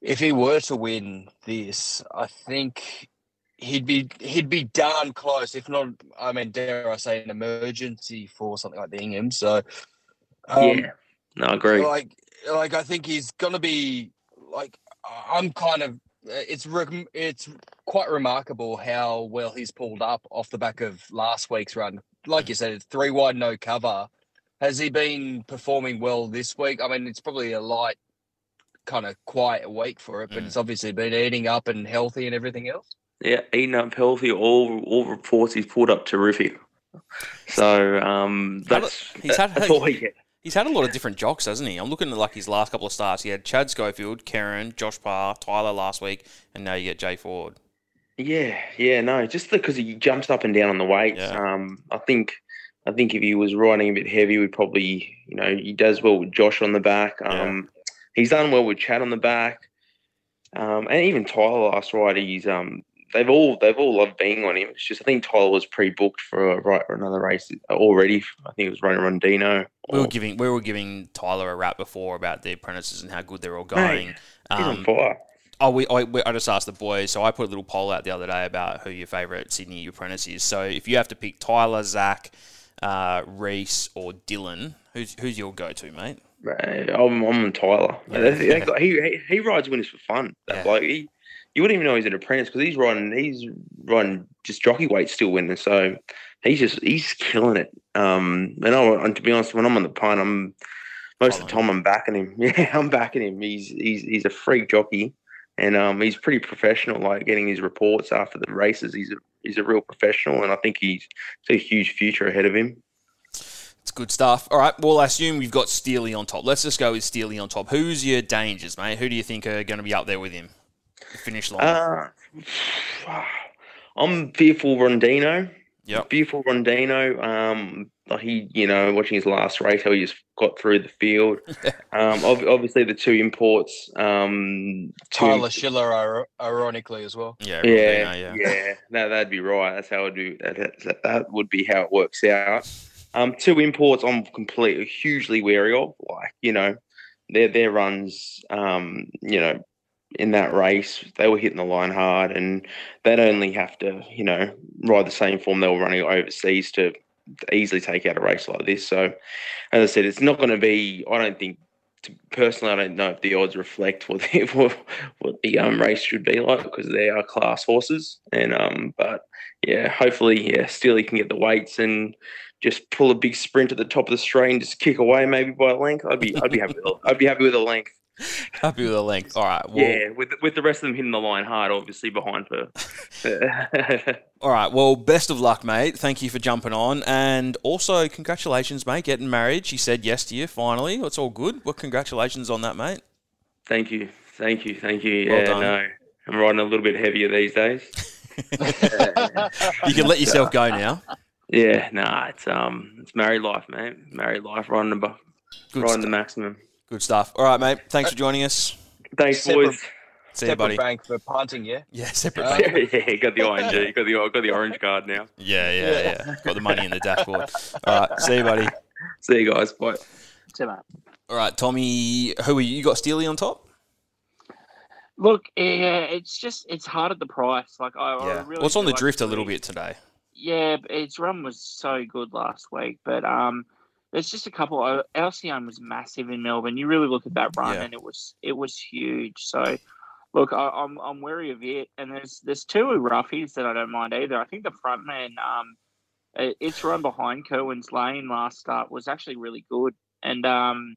if he were to win this, I think he'd be he'd be darn close. If not, I mean, dare I say, an emergency for something like the Ingham. So, um, yeah, no, I agree. like like I think he's gonna be like I'm kind of it's it's quite remarkable how well he's pulled up off the back of last week's run. Like you said, it's three wide, no cover. Has he been performing well this week? I mean, it's probably a light, kind of quiet week for it, but Mm. it's obviously been eating up and healthy and everything else. Yeah, eating up healthy. All all reports he's pulled up terrific. So um, that's he's had- that's all he gets. He's had a lot of different jocks, hasn't he? I'm looking at like his last couple of starts. He had Chad Schofield, Kerrin, Josh Parr, Tyler last week, and now you get Jay Ford. Yeah, yeah, no, just because he jumps up and down on the weights. Yeah. Um, I think, I think if he was riding a bit heavy, we'd probably, you know, he does well with Josh on the back. Um, he's done well with Chad on the back, um, and even Tyler last ride. He's um, they've all they've all loved being on him. It's just I think Tyler was pre-booked for a right for another race already. I think it was running Rondino. We were giving we were giving Tyler a rap before about the apprentices and how good they're all Mate, going. He's on Um, fire. oh, we, I, we I just asked the boys. So I put a little poll out the other day about who your favourite Sydney apprentice is. So if you have to pick Tyler, Zach, uh, Reese, or Dylan, who's who's your go-to, mate? Mate, I'm, I'm on Tyler. Yeah. That's- that guy- he, he he rides winners for fun. That Yeah. bloke, he you wouldn't even know he's an apprentice because he's riding he's riding just jockey weight still winning. So he's just he's killing it. Um, and, I, and to be honest, when I'm on the pine, I'm most of the time I'm backing him. [LAUGHS] Yeah, I'm backing him. He's he's he's a freak jockey, and um, he's pretty professional. Like getting his reports after the races, he's a he's a real professional, and I think he's got a huge future ahead of him. It's good stuff. All right. Well, I assume we've got Steely on top. Let's just go with Steely on top. Who's your dangers, mate? Who do you think are going to be up there with him? The finish line. Uh, I'm fearful Rondino. Yep. Beautiful Rondino. Um, like he, you know, watching his last race, how he just got through the field. [LAUGHS] um, ob- obviously the two imports. Um, two- Tyler Schiller, ironically as well. yeah. Yeah, Rondino, yeah, yeah. that that'd be right. That's how it do. That, that that would be how it works out. Um, two imports, I'm completely hugely wary of. Like you know, their their runs, um, you know, in that race, they were hitting the line hard, and they'd only have to, you know, ride the same form they were running overseas to easily take out a race like this. So, as I said, it's not going to be. I don't think. Personally, I don't know if the odds reflect what the [LAUGHS] what, what the um, race should be like because they are class horses, and um, but yeah, hopefully, yeah, Steely can get the weights and just pull a big sprint at the top of the straight and just kick away maybe by a length. I'd be I'd be happy. With, I'd be happy with a length. [LAUGHS] Happy with the length. All right. Well, yeah, with with the rest of them hitting the line hard, obviously behind her. [LAUGHS] [LAUGHS] all right. Well, best of luck, mate. Thank you for jumping on, and also congratulations, mate, getting married. She said yes to you finally. It's all good. Well, congratulations on that, mate. Thank you, thank you, thank you. Well yeah, done. no, I'm riding a little bit heavier these days. you can let yourself go now. Yeah, nah, it's um, it's married life, man. Married life, riding the, riding the maximum. Good stuff. All right, mate. Thanks for joining us. Thanks, separate, boys. See you, buddy. bank for punting, yeah. [LAUGHS] Yeah, separate uh, bank. [LAUGHS] yeah, got the orange. got the got the orange card now. Yeah, yeah, yeah. yeah. got the money in the dashboard. All right, see you, buddy. See you guys. Bye. See you, mate. All right, Tommy. Who are you? You got Steely on top. Look, yeah, it's just it's hard at the price. Like I, yeah. I really. Well, it's on the like drift a little bit today. Yeah, its run was so good last week, but um, there's just a couple. Uh, Alcyone was massive in Melbourne. You really look at that run, yeah. and it was it was huge. So, look, I, am I'm, I'm wary of it. And there's there's two roughies that I don't mind either. I think the front man, um, its run behind Kerwin's Lane last start was actually really good. And um,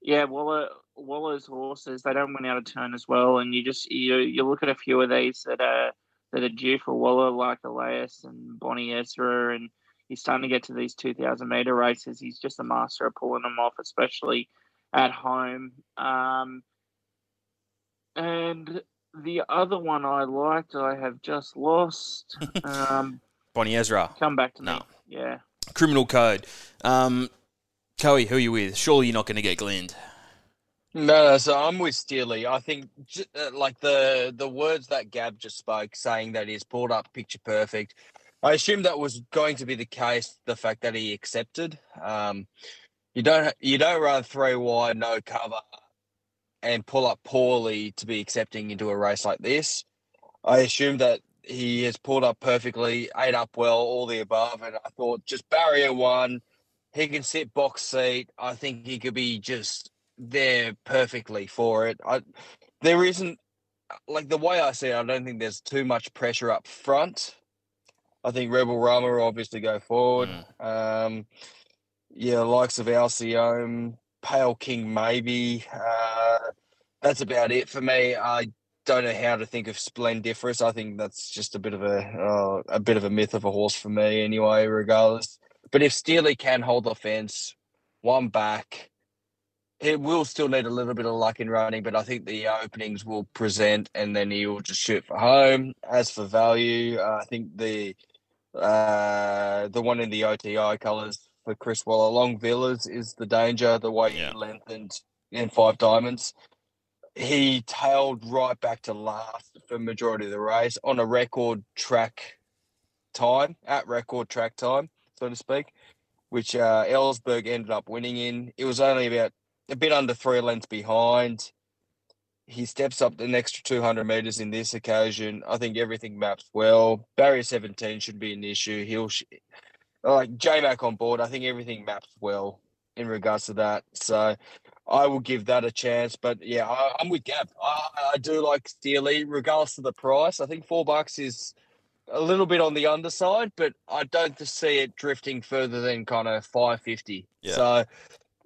yeah, Waller Waller's horses they don't win out of turn as well. And you just you you look at a few of these that are that are due for Waller, like Elias and Bonnie Ezra and he's starting to get to these 2000 meter races. He's just a master of pulling them off, especially at home. Um, and the other one I liked, I have just lost. [LAUGHS] Um, Bonnie Ezra. Come back to no. me. Yeah. Criminal Code. Um, Coey, who are you with? Surely you're not going to get Glenned. No, no, so I'm with Steely. I think uh, like the the words that Gab just spoke, saying that he's pulled up picture perfect. I assume that was going to be the case. The fact that he accepted, um, you don't you don't run three wide, no cover, and pull up poorly to be accepting into a race like this. I assume that he has pulled up perfectly, ate up well, all the above, and I thought just barrier one, he can sit box seat. I think he could be just there perfectly for it. I there isn't like the way I see it. I don't think there's too much pressure up front I think Rebel Rama will obviously go forward. Mm. Um, yeah, likes of Alcyone, Pale King maybe. Uh, that's about it for me. I don't know how to think of Splendiferous. I think that's just a bit of a uh, a bit of a myth of a horse for me anyway, regardless. But if Steely can hold the fence, one back, it will still need a little bit of luck in running, but I think the openings will present and then he'll just shoot for home. As for value, uh, I think the uh, the one in the OTI colours for Chris Waller. Long Villas is the danger, the way yeah. he lengthened in five diamonds. He tailed right back to last for majority of the race on a record track time, at record track time, so to speak, which uh, Ellsberg ended up winning in. It was only about a bit under three lengths behind he steps up an extra 200 meters in this occasion. I think everything maps well. Barrier 17 should be an issue. He'll sh- like J Mac on board. I think everything maps well in regards to that. So I will give that a chance. But yeah, I, am with Gab. I, I, do like Steely, regardless of the price. I think four bucks is a little bit on the underside, but I don't see it drifting further than kind of 550. Yeah. So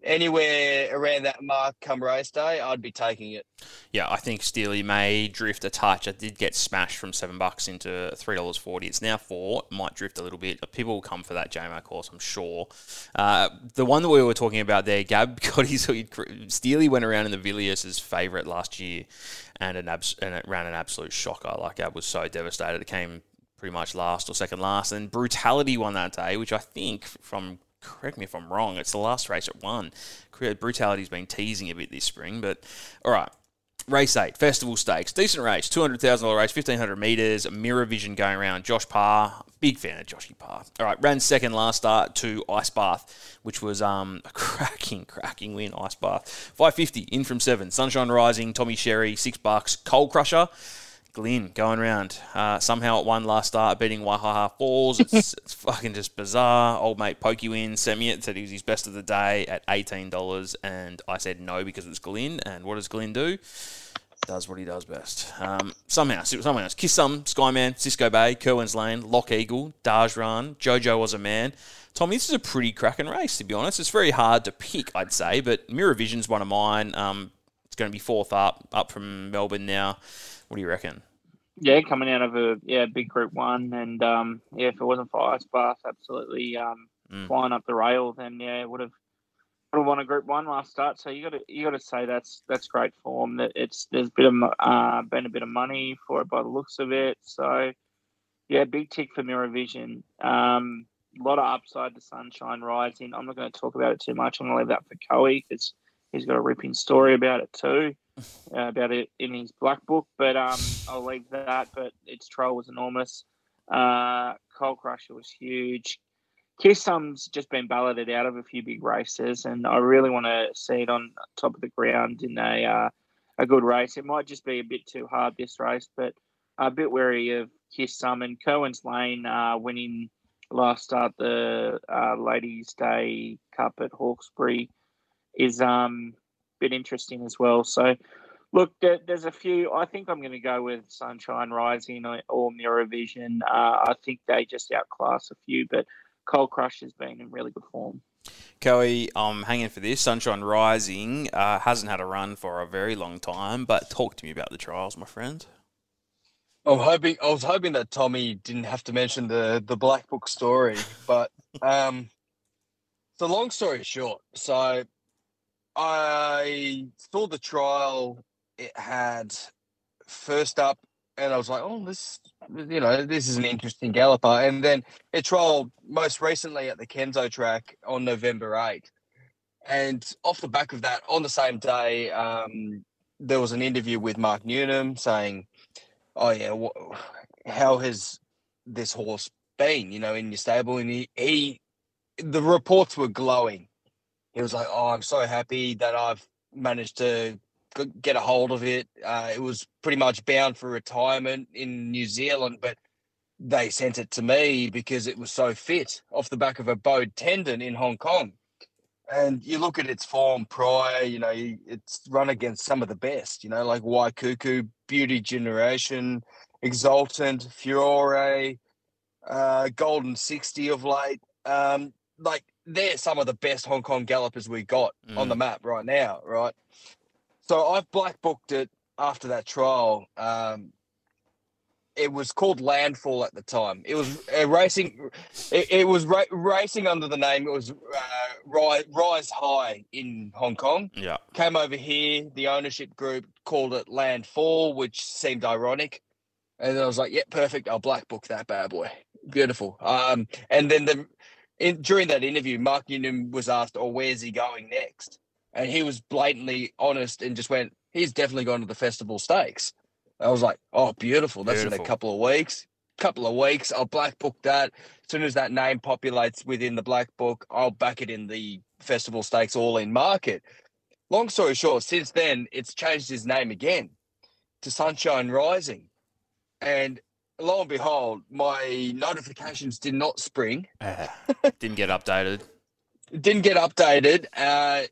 anywhere around that mark come race day, I'd be taking it. Yeah, I think Steely may drift a touch. It did get smashed from seven bucks into three dollars forty. It's now four. It might drift a little bit. People will come for that JMO course, I'm sure. Uh, the one that we were talking about there, Gab [LAUGHS] got his Steely went around in the Villiers favourite last year, and an abs- and it ran an absolute shocker. Like Gab was so devastated. It came pretty much last or second last, and Brutality won that day, which I think from correct me if I'm wrong. It's the last race at one. Brutality's been teasing a bit this spring, but all right. Race eight, Festival Stakes, decent race, two hundred thousand dollar race, fifteen hundred meters, Mirror Vision going around. Josh Parr, big fan of Joshy Parr. All right, ran second last start to Ice Bath, which was um, a [LAUGHS] cracking, cracking win. Ice bath. 550 in from seven. Sunshine Rising, Tommy Berry, six bucks. Coal Crusher. Glyn going round. Uh, somehow it won last start, beating Waihaha Falls. It's, [LAUGHS] it's fucking just bizarre. Old mate Pokey win, sent me it, said he was his best of the day at $18. And I said no because it's Glyn. And what does Glyn do? Does what he does best. Um, somehow, someone else. Kiss Some, Skyman, Cisco Bay, Kerwins Lane, Lock Eagle, Daj Run, Jojo was a man. Tommy, this is a pretty cracking race, to be honest. It's very hard to pick, I'd say, but Mirror Vision's one of mine. Um, it's going to be fourth up, up from Melbourne now. What do you reckon? Yeah, coming out of a yeah big group one, and um, yeah, if it wasn't for Ice Bath, absolutely um, Mm. flying up the rail, then yeah, it would have would have won a group one last start. So you got to you got to say that's that's great form. That it's there's bit of mo- uh, been a bit of money for it by the looks of it. So yeah, big tick for Mirror Vision. Um, a lot of upside to Sunshine Rising. I'm not going to talk about it too much. I'm going to leave that for Coe because he's got a ripping story about it too, about it in his black book. But um, I'll leave that. But its troll was enormous. Uh, Coal Crusher was huge. Kissum's just been balloted out of a few big races, and I really want to see it on top of the ground in a uh, a good race. It might just be a bit too hard this race, but a bit wary of Kissum and Cohen's Lane uh, winning last start the uh, Ladies' Day Cup at Hawkesbury is um bit interesting as well. So. Look, there, there's a few. I think I'm going to go with Sunshine Rising or, or Mirror Vision. Uh, I think they just outclass a few, but Coal Crush has been in really good form. Coey, I'm hanging for this. Sunshine Rising uh, hasn't had a run for a very long time, but talk to me about the trials, my friend. I'm hoping I was hoping that Tommy didn't have to mention the the black book story, but um, so long story short, so I saw the trial. It had first up, and I was like, "Oh, this, you know, this is an interesting galloper." And then it trialed most recently at the Kenzo track on November 8. And off the back of that, on the same day, um, there was an interview with Mark Newnham saying, "Oh yeah, wh- how has this horse been? You know, in your stable?" And he, he, the reports were glowing. He was like, "Oh, I'm so happy that I've managed to get a hold of it. Uh, it was pretty much bound for retirement in New Zealand, but they sent it to me because it was so fit off the back of a bowed tendon in Hong Kong." And you look at its form prior, you know, it's run against some of the best, you know, like Waikuku, Beauty Generation, Exultant, Furore, uh, Golden 60 of late. Um, like, they're some of the best Hong Kong gallopers we got on the map right now, right? So I've black booked it after that trial. Um, it was called Landfall at the time. It was uh, racing. It, it was ra- racing under the name. It was uh, Rise, Rise High in Hong Kong. Yeah. Came over here. The ownership group called it Landfall, which seemed ironic. And I was like, "Yeah, perfect. I'll black book that bad boy. Beautiful." Um, and then the in, during that interview, Mark Newnham was asked, "Oh, where's he going next?" And he was blatantly honest and just went, "He's definitely going to the Festival Stakes." I was like, "Oh, beautiful. That's in a couple of weeks. Couple of weeks. I'll black book that. As soon as that name populates within the black book, I'll back it in the Festival Stakes All In market." Long story short, since then it's changed his name again to Sunshine Rising, and lo and behold, my notifications did not spring. Uh, [LAUGHS] didn't get updated. Didn't get updated. Uh,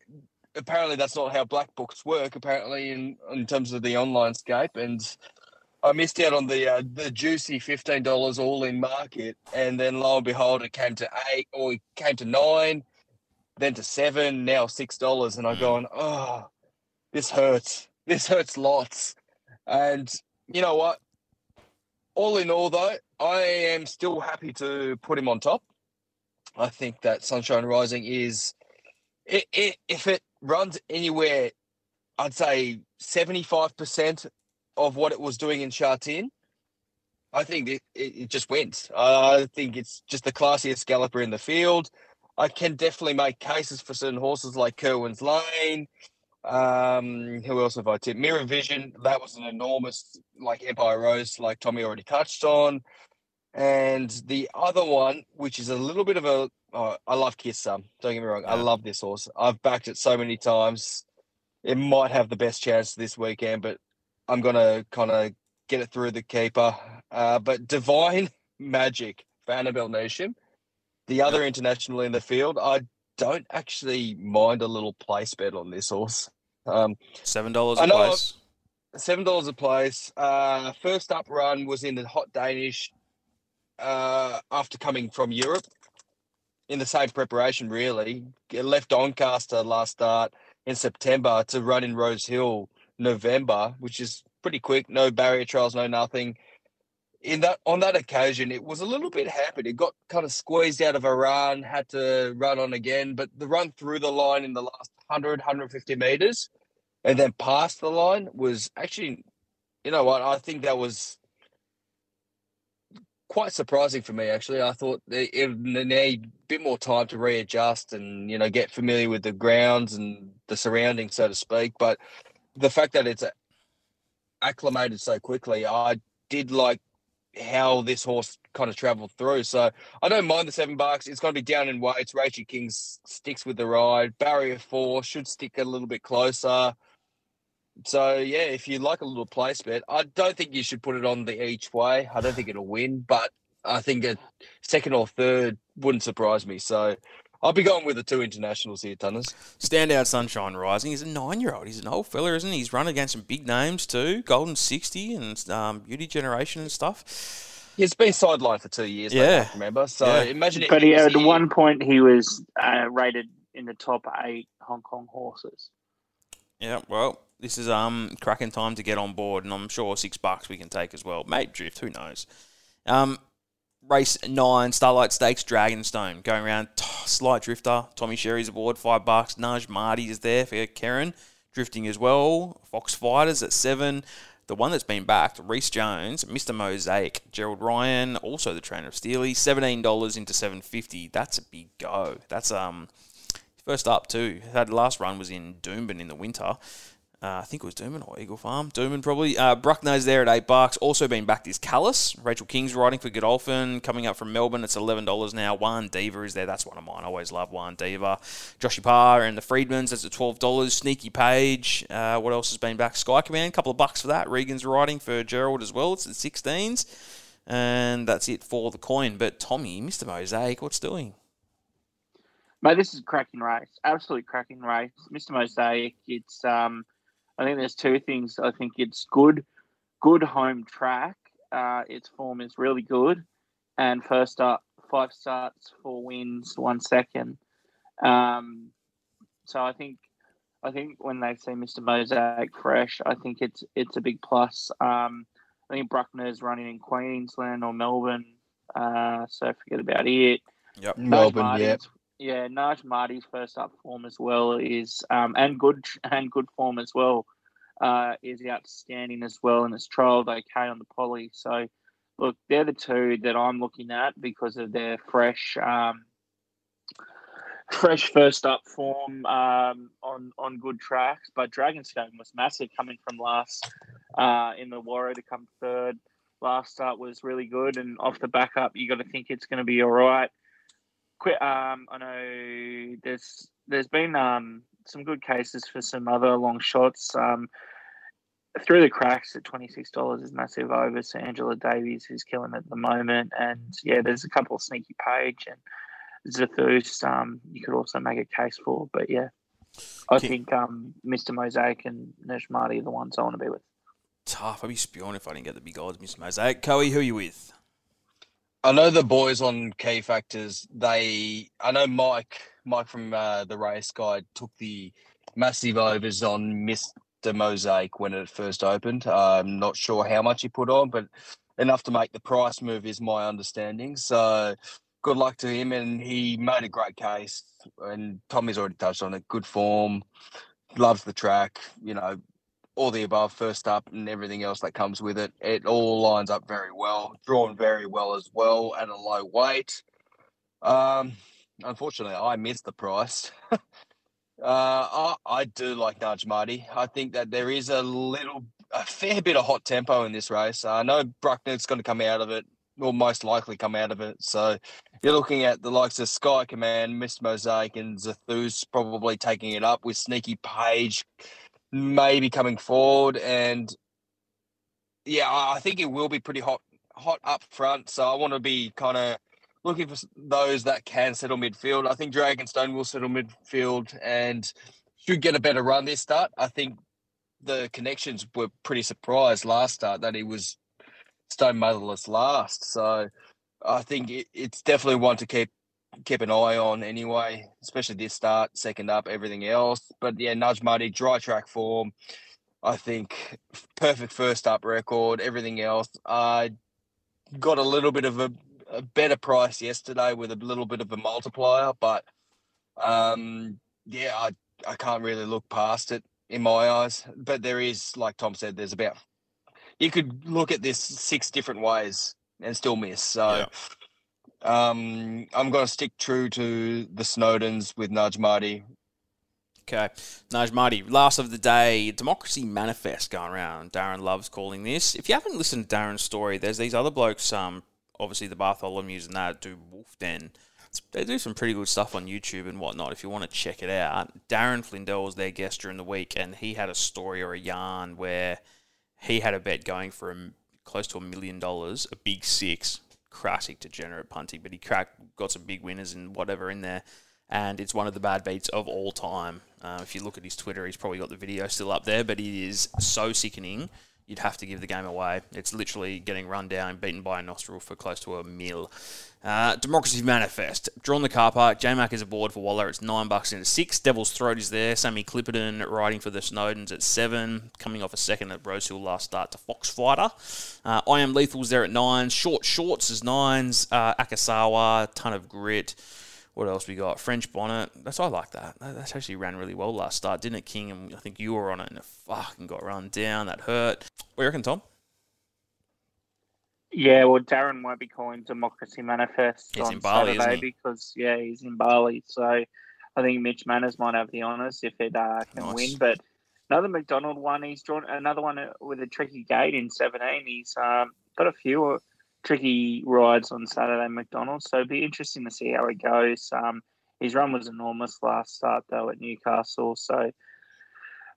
apparently, that's not how black books work. Apparently, in in terms of the online scape, and I missed out on the uh, the juicy fifteen dollars all in market, and then lo and behold, it came to eight, or it came to nine, then to seven, now six dollars, and I'm going, oh, this hurts. This hurts lots, and you know what? All in all, though, I am still happy to put him on top. I think that Sunshine Rising is, it, it, if it runs anywhere, I'd say 75% of what it was doing in Sha Tin, I think it, it, just wins. I think it's just the classiest galloper in the field. I can definitely make cases for certain horses like Kerwin's Lane. Um, who else have I tipped? Mirror Vision, that was an enormous, like Empire Rose, like Tommy already touched on. And the other one, which is a little bit of a oh, I love Kiss Some. Don't get me wrong. I love this horse. I've backed it so many times. It might have the best chance this weekend, but I'm gonna kind of get it through the keeper. Uh, but Divine [LAUGHS] Magic for Annabel Neasham, the other international in the field, I don't actually mind a little place bet on this horse. Um, Seven dollars a place. seven dollars a place. Uh, first up run was in the hot Danish uh, after coming from Europe in the same preparation. Really, It left Doncaster last start in September to run in Rose Hill November, which is pretty quick. No barrier trials, no nothing. In that on that occasion, it was a little bit hampered. It got kind of squeezed out of a run, had to run on again. But the run through the line in the last 100, 150 meters and then past the line was actually, you know what? I think that was quite surprising for me. Actually, I thought it need a bit more time to readjust and you know get familiar with the grounds and the surroundings, so to speak. But the fact that it's acclimated so quickly, I did like how this horse kind of traveled through. So I don't mind the seven bucks. It's going to be down in weights. Rachel King sticks with the ride. Barrier four should stick a little bit closer. So yeah, if you like a little place bet, I don't think you should put it on the each way. I don't think it'll win, but I think a second or third wouldn't surprise me. So I'll be going with the two internationals here, Tunners. Standout Sunshine Rising. He's a nine-year-old. He's an old fella, isn't he? He's run against some big names too, Golden Sixty and um, Beauty Generation and stuff. He's been sidelined for two years. Yeah. Yeah, remember. So Yeah. imagine. But he he, at here- one point, he was uh, rated in the top eight Hong Kong horses. Yeah, well, this is um cracking time to get on board, and I'm sure six bucks we can take as well. Mate drift, who knows? Um, race nine, Starlight Stakes, Dragonstone, going around. T- slight drifter, Tommy Berry's aboard, five bucks. Naj Marty is there for Kerrin, drifting as well. Fox Fighters at seven. The one that's been backed, Reese Jones, Mr. Mosaic, Gerald Ryan, also the trainer of Steely, seventeen dollars into seven fifty. That's a big go. That's um First up too. That last run was in Doomben in the winter. Uh, I think it was Doomben or Eagle Farm. Doomben probably. Uh, Bruckner's there at eight bucks. Also been backed is Callis. Rachel King's riding for Godolphin. Coming up from Melbourne, it's eleven dollars now. Juan Diva is there. That's one of mine. I always love Juan Diva. Joshy Parr and the Freedmans. That's at twelve dollars. Sneaky Page. Uh, what else has been back? Sky Command. A couple of bucks for that. Regan's riding for Gerald as well. It's at sixteens. And that's it for the coin. But Tommy, Mr. Mosaic, what's doing? Mate, this is cracking race. Absolutely cracking race. Mr. Mosaic, it's um I think there's two things. I think it's good good home track. Uh its form is really good. And first up, five starts, four wins, one second. Um so I think I think when they say Mr. Mosaic fresh, I think it's it's a big plus. Um I think Bruckner's running in Queensland or Melbourne. Uh so forget about it. Yep. Melbourne, Naj yeah. Yeah, Naj Marty's first up form as well is um, and good [LAUGHS] and good form as well uh, is outstanding as well, and it's trialled okay on the poly. So, look, they're the two that I'm looking at because of their fresh, um, fresh first up form um, on on good tracks. But Dragonstone was massive coming from last uh, in the Warrior to come third. Last start was really good, and off the back up, you got to think it's going to be all right quick. Um, I know there's there's been um some good cases for some other long shots. Um, through the cracks at twenty six dollars is massive over. So Angela Davies who's killing at the moment, and yeah, there's a couple of sneaky page and Zathus. Um, you could also make a case for, but yeah, I think um Mr Mosaic and Nesh Marty are the ones I want to be with. Tough. I'd be spewing if I didn't get the big odds, Mr. Mosaic. Coey, who are you with? I know the boys on key factors. They, I know Mike, Mike from uh, the race guide took the massive overs on Mr. Mosaic when it first opened. I'm not sure how much he put on, but enough to make the price move is my understanding. So good luck to him, and he made a great case. And Tommy's already touched on it. Good form, loves the track. You know, all the above, first up, and everything else that comes with it. It all lines up very well, drawn very well as well at a low weight. Um, unfortunately, I missed the price. [LAUGHS] uh, I, I do like Nudge Marty. I think that there is a little, a fair bit of hot tempo in this race. I know Bruckner's going to come out of it. will most likely come out of it. So you're looking at the likes of Sky Command, Mist Mosaic, and Zathus probably taking it up with Sneaky Page maybe coming forward. And yeah, I think it will be pretty hot hot up front. So I want to be kind of looking for those that can settle midfield. I think Dragonstone will settle midfield and should get a better run this start. I think the connections were pretty surprised last start that he was stone motherless last. So I think it, it's definitely one to keep keep an eye on anyway, especially this start, second up, everything else. But yeah, Nudge Muddy, dry track form. I think perfect first up record, everything else. I got a little bit of a, a, better price yesterday with a little bit of a multiplier, but um, yeah, I, I can't really look past it in my eyes. But there is, like Tom said, there's about you could look at this six different ways and still miss. So yeah. Um, I'm going to stick true to the Snowdens with Marty. Okay, Marty, last of the day, Democracy Manifest going around. Darren loves calling this. If you haven't listened to Darren's story, there's these other blokes, um, obviously the Bartholomew's and that, do Wolf Den. They do some pretty good stuff on YouTube and whatnot if you want to check it out. Darren Flindell was their guest during the week, and he had a story or a yarn where he had a bet going for a, close to a million dollars, a big six, classic degenerate punting, but he cracked, got some big winners and whatever in there. And it's one of the bad beats of all time. Uh, if you look at his Twitter, he's probably got the video still up there, but it is so sickening you'd have to give the game away. It's literally getting run down, beaten by a nostril for close to a mil. Uh, Democracy Manifest. Drawn the car park. Mac is aboard for Waller. It's nine bucks into six. Devil's Throat is there. Sammy Clipperton riding for the Snowdens at seven. Coming off a second at Rosehill last start to Fox Fighter. Uh, I Am Lethal's there at nine. Short Shorts is nines. Uh, Akasawa, ton of grit. What else we got? French Bonnet. That's I like that. That actually ran really well last start, didn't it, King? And I think you were on it and it fucking got run down. That hurt. What do you reckon, Tom? Yeah, well, Darren won't be calling Democracy Manifest he's on Bali, Saturday because yeah, he's in Bali. So I think Mitch Manners might have the honours if it uh, can nice. win. But another McDonald one, he's drawn another one with a tricky gate in 17. He's um, got a few tricky rides on Saturday McDonald's. So it'd be interesting to see how he goes. Um, his run was enormous last start though at Newcastle. So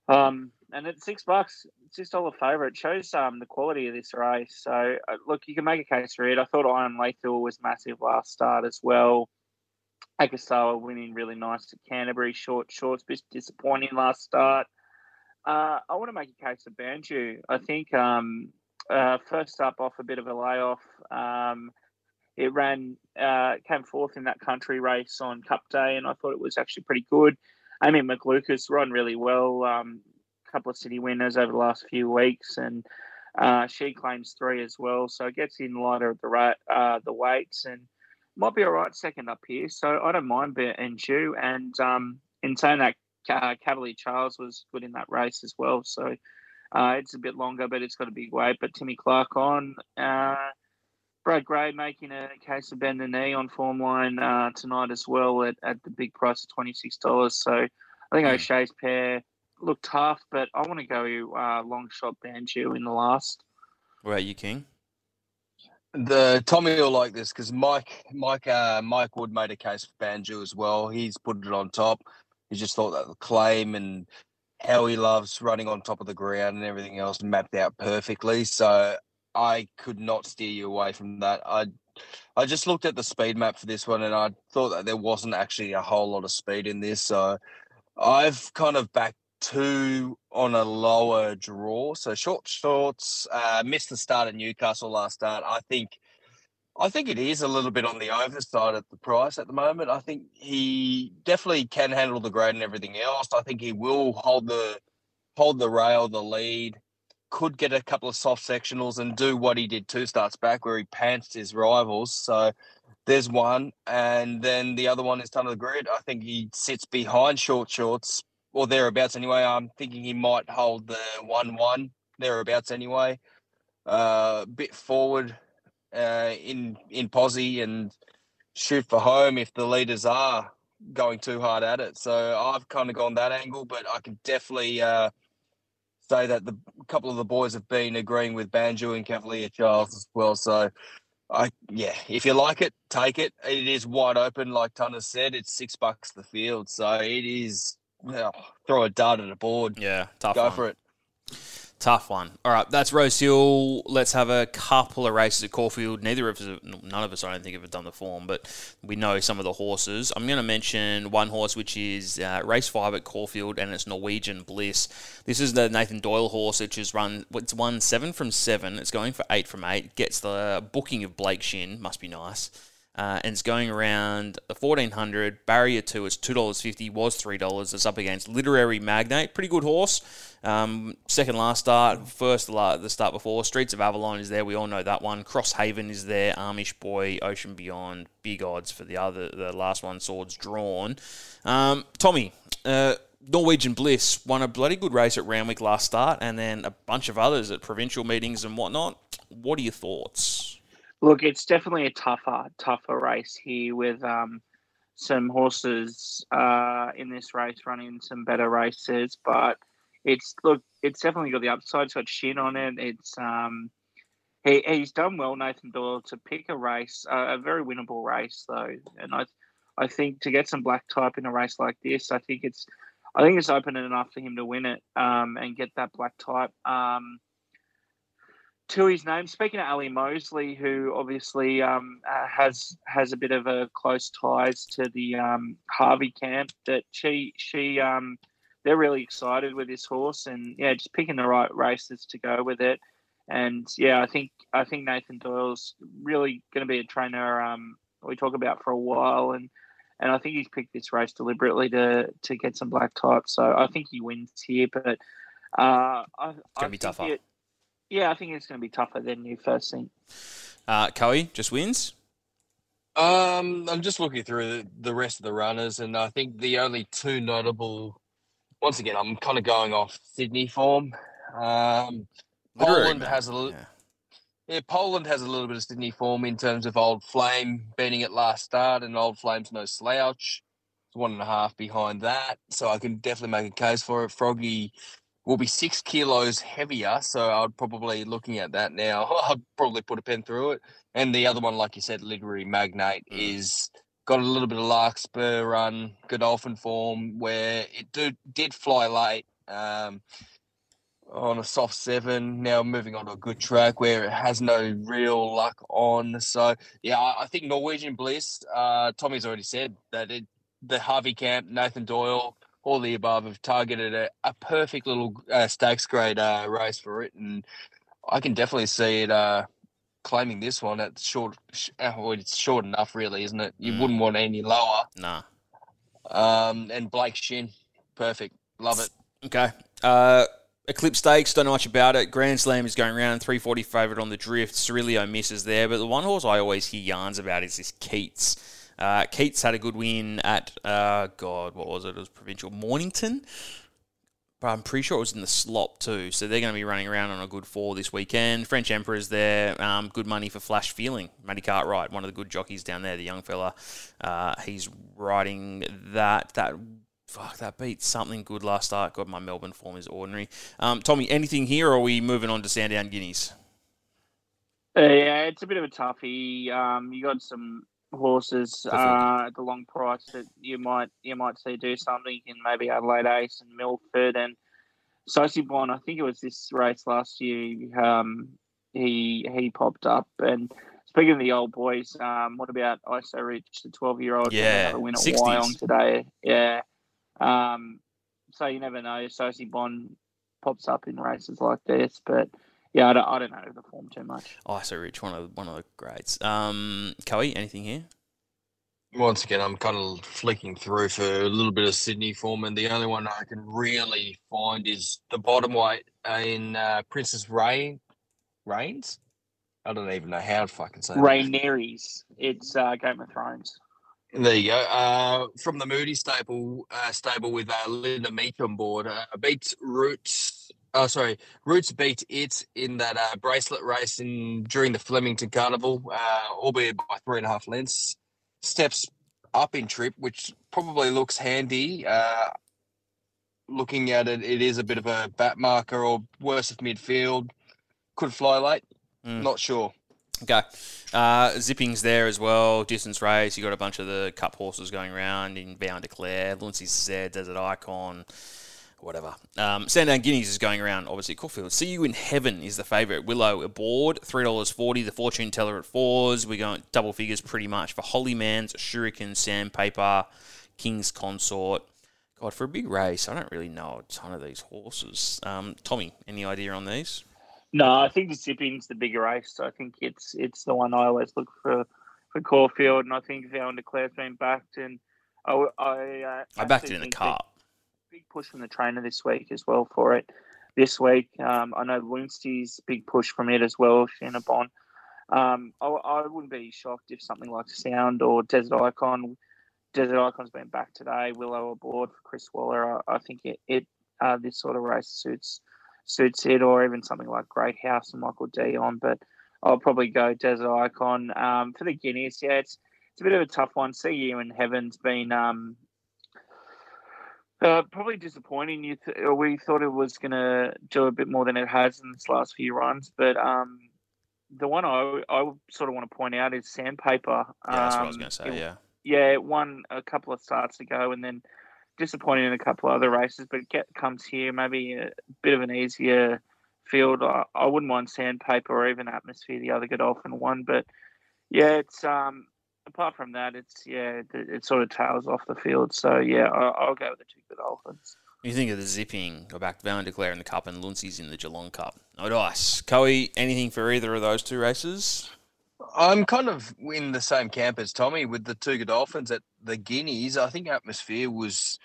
um, and at six bucks, it's just six dollar favourite shows um the quality of this race. So uh, look, you can make a case for it. I thought I Am Lethal was massive last start as well. Akasawa winning really nice at Canterbury. Short shorts, bit disappointing last start. Uh, I want to make a case for Banju. I think um, uh, first up off a bit of a layoff. Um, it ran, uh, came fourth in that country race on Cup Day, and I thought it was actually pretty good. Amy McLucas run really well. Um, couple of city winners over the last few weeks, and uh, she claims three as well. So it gets in lighter of the rate, uh, the weights, and might be all right second up here. So I don't mind betting you. And um, in saying that, uh, Cavalier Charles was good in that race as well. So uh, it's a bit longer, but it's got a big weight. But Timmy Clark on. Uh, Brad Gray making a case of bend the knee on form line uh, tonight as well at, at the big price of $26. So I think hmm. O'Shea's pair look tough, but I want to go uh, long shot Banju in the last. Where are you, King? The Tommy will like this because Mike, Mike, uh, Mike Wood made a case for Banjo as well. He's put it on top. He just thought that the claim and how he loves running on top of the ground and everything else mapped out perfectly. So I could not steer you away from that. I I just looked at the speed map for this one and I thought that there wasn't actually a whole lot of speed in this. So I've kind of backed two on a lower draw. So short shorts uh, missed the start at Newcastle last start. I think I think it is a little bit on the overside at the price at the moment. I think he definitely can handle the grade and everything else. I think he will hold the hold the rail, the lead. Could get a couple of soft sectionals and do what he did two starts back, where he pantsed his rivals. So there's one, and then the other one is ton of the grid. I think he sits behind short shorts or thereabouts anyway. I'm thinking he might hold the one-one thereabouts anyway. Uh, bit forward uh, in in posse and shoot for home if the leaders are going too hard at it. So I've kind of gone that angle, but I can definitely uh, say that the a couple of the boys have been agreeing with Banjo and Cavalier Charles as well. So I yeah, if you like it, take it. It is wide open, like Tunner said. It's six bucks the field, so it is. Well, throw a dart at a board. Yeah, tough Go one. for it. Tough one. All right, that's Rose Hill. Let's have a couple of races at Caulfield. Neither of us, none of us, I don't think, have done the form, but we know some of the horses. I'm going to mention one horse, which is uh, race five at Caulfield, and it's Norwegian Bliss. This is the Nathan Doyle horse, which has run. It's won seven from seven. It's going for eight from eight. Gets the booking of Blake Shin. Must be nice. Uh, and it's going around the 1400 barrier two is $2.50 was $3 it's up against literary magnate pretty good horse. Um, second last start first la- the start before. Streets of avalon is there we all know that one. Crosshaven is there amish boy ocean beyond big odds for the other the last one swords drawn. Um, tommy uh, Norwegian Bliss won a bloody good race at Randwick last start, and then a bunch of others at provincial meetings and whatnot. What are your thoughts? Look, it's definitely a tougher, tougher race here with um, some horses uh, in this race running some better races. But it's look, it's definitely got the upside. It's got Shinn on it. It's um, he, he's done well, Nathan Doyle, to pick a race, uh, a very winnable race though. And I, I think to get some black type in a race like this, I think it's, I think it's open enough for him to win it um, and get that black type. Um, to his name. Speaking of Ali Mosley, who obviously um, uh, has has a bit of a close ties to the um, Harvey camp, that she she um, they're really excited with this horse, and yeah, just picking the right races to go with it. And yeah, I think I think Nathan Doyle's really going to be a trainer um, we talk about for a while, and and I think he's picked this race deliberately to to get some black type. So I think he wins here, but uh, I, It's gonna be think tougher. it- yeah, I think it's going to be tougher than you first think. Uh, Coe just wins. Um, I'm just looking through the, the rest of the runners, and I think the only two notable. Once again, I'm kind of going off Sydney form. Um, Poland has a little. Yeah. Yeah, Poland has a little bit of Sydney form in terms of Old Flame beating it last start, and Old Flame's no slouch. It's one and a half behind that, so I can definitely make a case for it. Froggy will be six kilos heavier, so I'd probably looking at that now. [LAUGHS] I'd probably put a pen through it. And the other one, like you said, Literary Magnate, Mm. is got a little bit of Larkspur run, Godolphin form, where it do, did fly late. Um, on a soft seven, now moving on to a good track where it has no real luck on. So yeah, I, I think Norwegian Bliss. Uh, Tommy's already said that it, the Harvey Camp, Nathan Doyle, all the above have targeted a, a perfect little uh, stakes grade uh, race for it, and I can definitely see it uh, claiming this one at short. Sh- uh, well, it's short enough, really, isn't it? You Mm. wouldn't want any lower. Nah. Um, and Blake Shinn, perfect, love it. Okay. Uh, Eclipse Stakes, don't know much about it. Grand Slam is going around, 340 favourite on the drift. Cerilio misses there, but the one horse I always hear yarns about is this Keats. Uh, Keats had a good win at, uh, God, what was it? It was Provincial Mornington. But I'm pretty sure it was in the slop too. So they're going to be running around on a good four this weekend. French Emperor's there. Um, good money for Flash Feeling. Matty Cartwright, one of the good jockeys down there, the young fella. Uh, he's riding that. That fuck that beat something good last start. God, my Melbourne form is ordinary. Um, Tommy, anything here, or are we moving on to Sandown Guineas? Uh, yeah, it's a bit of a toughie. Um, you got some horses uh, at the long price that you might you might see do something in maybe Adelaide Ace and Milford and Sosi Bond. I think it was this race last year. Um, he he popped up and. Speaking of the old boys, um, what about ISO Rich, the twelve-year-old? Yeah, win at 60s. Wyong today. Yeah, um, so you never know. Sosi Bond pops up in races like this, but yeah, I don't, I don't know the form too much. Oh, so rich, one of one of the greats. Um, Coe, anything here? Once again, I'm kind of flicking through for a little bit of Sydney form, and the only one I can really find is the bottom weight in uh, Princess Rain. Rains? I don't even know how to fucking say that. Rhaenyra's. It's uh, Game of Thrones. There you go. Uh, from the Moody stable, uh, stable with uh, Linda Meech on board. Uh, beats Roots. Oh, sorry, Roots beat it in that uh, bracelet race in during the Flemington Carnival, uh, albeit by three and a half lengths. Steps up in trip, which probably looks handy. Uh, looking at it, it is a bit of a bat marker or worse of midfield. Could fly late. Mm. Not sure. Okay. Uh, zipping's there as well. Distance race. You got a bunch of the cup horses going around in Vow Declare. Lunacy Z, Desert Icon, whatever. Um, Sandown Guineas is going around, obviously, Caulfield. See You in Heaven is the favourite. Willow aboard, $3.40. The Fortune Teller at fours. We're going double figures pretty much for Hollymans, Shuriken, Sandpaper, King's Consort. God, for a big race, I don't really know a ton of these horses. Um, Tommy, any idea on these? No, I think the Zipping's the bigger race. I think it's it's the one I always look for for Caulfield, and I think Vow Declare's been backed, and I I, uh, I backed it in the cup. Big, push from the trainer this week as well for it. This week, um, I know Lunsty's big push from it as well. Shinabon. Um, I, I wouldn't be shocked if something like Sound or Desert Icon. Desert Icon's been back today. Willow aboard for Chris Waller. I, I think it, it uh, this sort of race suits suits it, or even something like Great House and Michael Dion. But I'll probably go Desert Icon um, for the Guineas. Yeah, it's it's a bit of a tough one. See you in Heaven's been um, uh, probably disappointing. You th- we thought it was going to do a bit more than it has in its last few runs, but um, the one I I sort of want to point out is Sandpaper. Yeah, that's what I was Um, going to say, it- yeah. yeah, it won a couple of starts ago and then disappointing in a couple of other races, but get comes here maybe a bit of an easier field. I, I wouldn't mind Sandpaper or even Atmosphere, the other Godolphin one, but yeah, it's um apart from that, it's yeah, it, it sort of tails off the field. So yeah, I, I'll go with the two Godolphins. You think of the zipping, go back to Van Declare in the Cup and Luncey's in the Geelong Cup. No dice. Coe, anything for either of those two races? I'm kind of in the same camp as Tommy with the two Godolphins at the Guineas. I think atmosphere was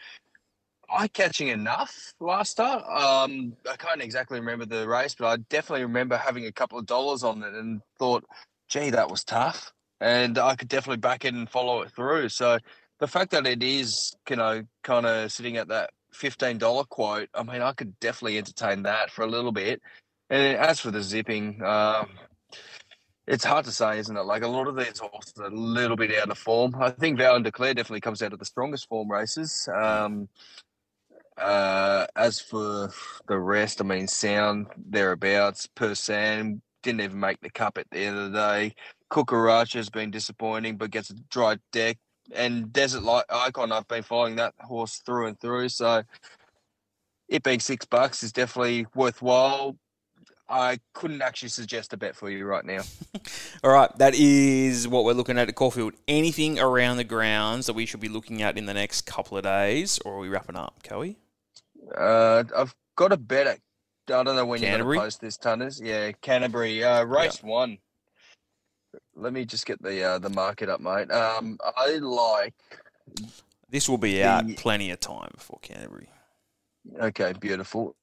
eye catching enough last start. Um, I can't exactly remember the race, but I definitely remember having a couple of dollars on it and thought, gee, that was tough. And I could definitely back it and follow it through. So the fact that it is, you know, kind of sitting at that $15 quote, I mean, I could definitely entertain that for a little bit. And as for the zipping, um, it's hard to say, isn't it? Like a lot of these horses are a little bit out of form. I think Vow and Declare definitely comes out of the strongest form races. Um, uh, as for the rest, I mean, Sound thereabouts per Sam didn't even make the cup at the end of the day. Kukeracha has been disappointing, but gets a dry deck. And Desert Light Icon, I've been following that horse through and through. So it being six bucks is definitely worthwhile. I couldn't actually suggest a bet for you right now. [LAUGHS] All right, that is what we're looking at at Caulfield. Anything around the grounds that we should be looking at in the next couple of days, or are we wrapping up, Coe? Uh, I've got a bet at, I don't know when you're going to post this, Tunners. Yeah, Canterbury, uh, race one. Let me just get the uh, the market up, mate. Um, I like. This will be out The- plenty of time before Canterbury. Okay, beautiful.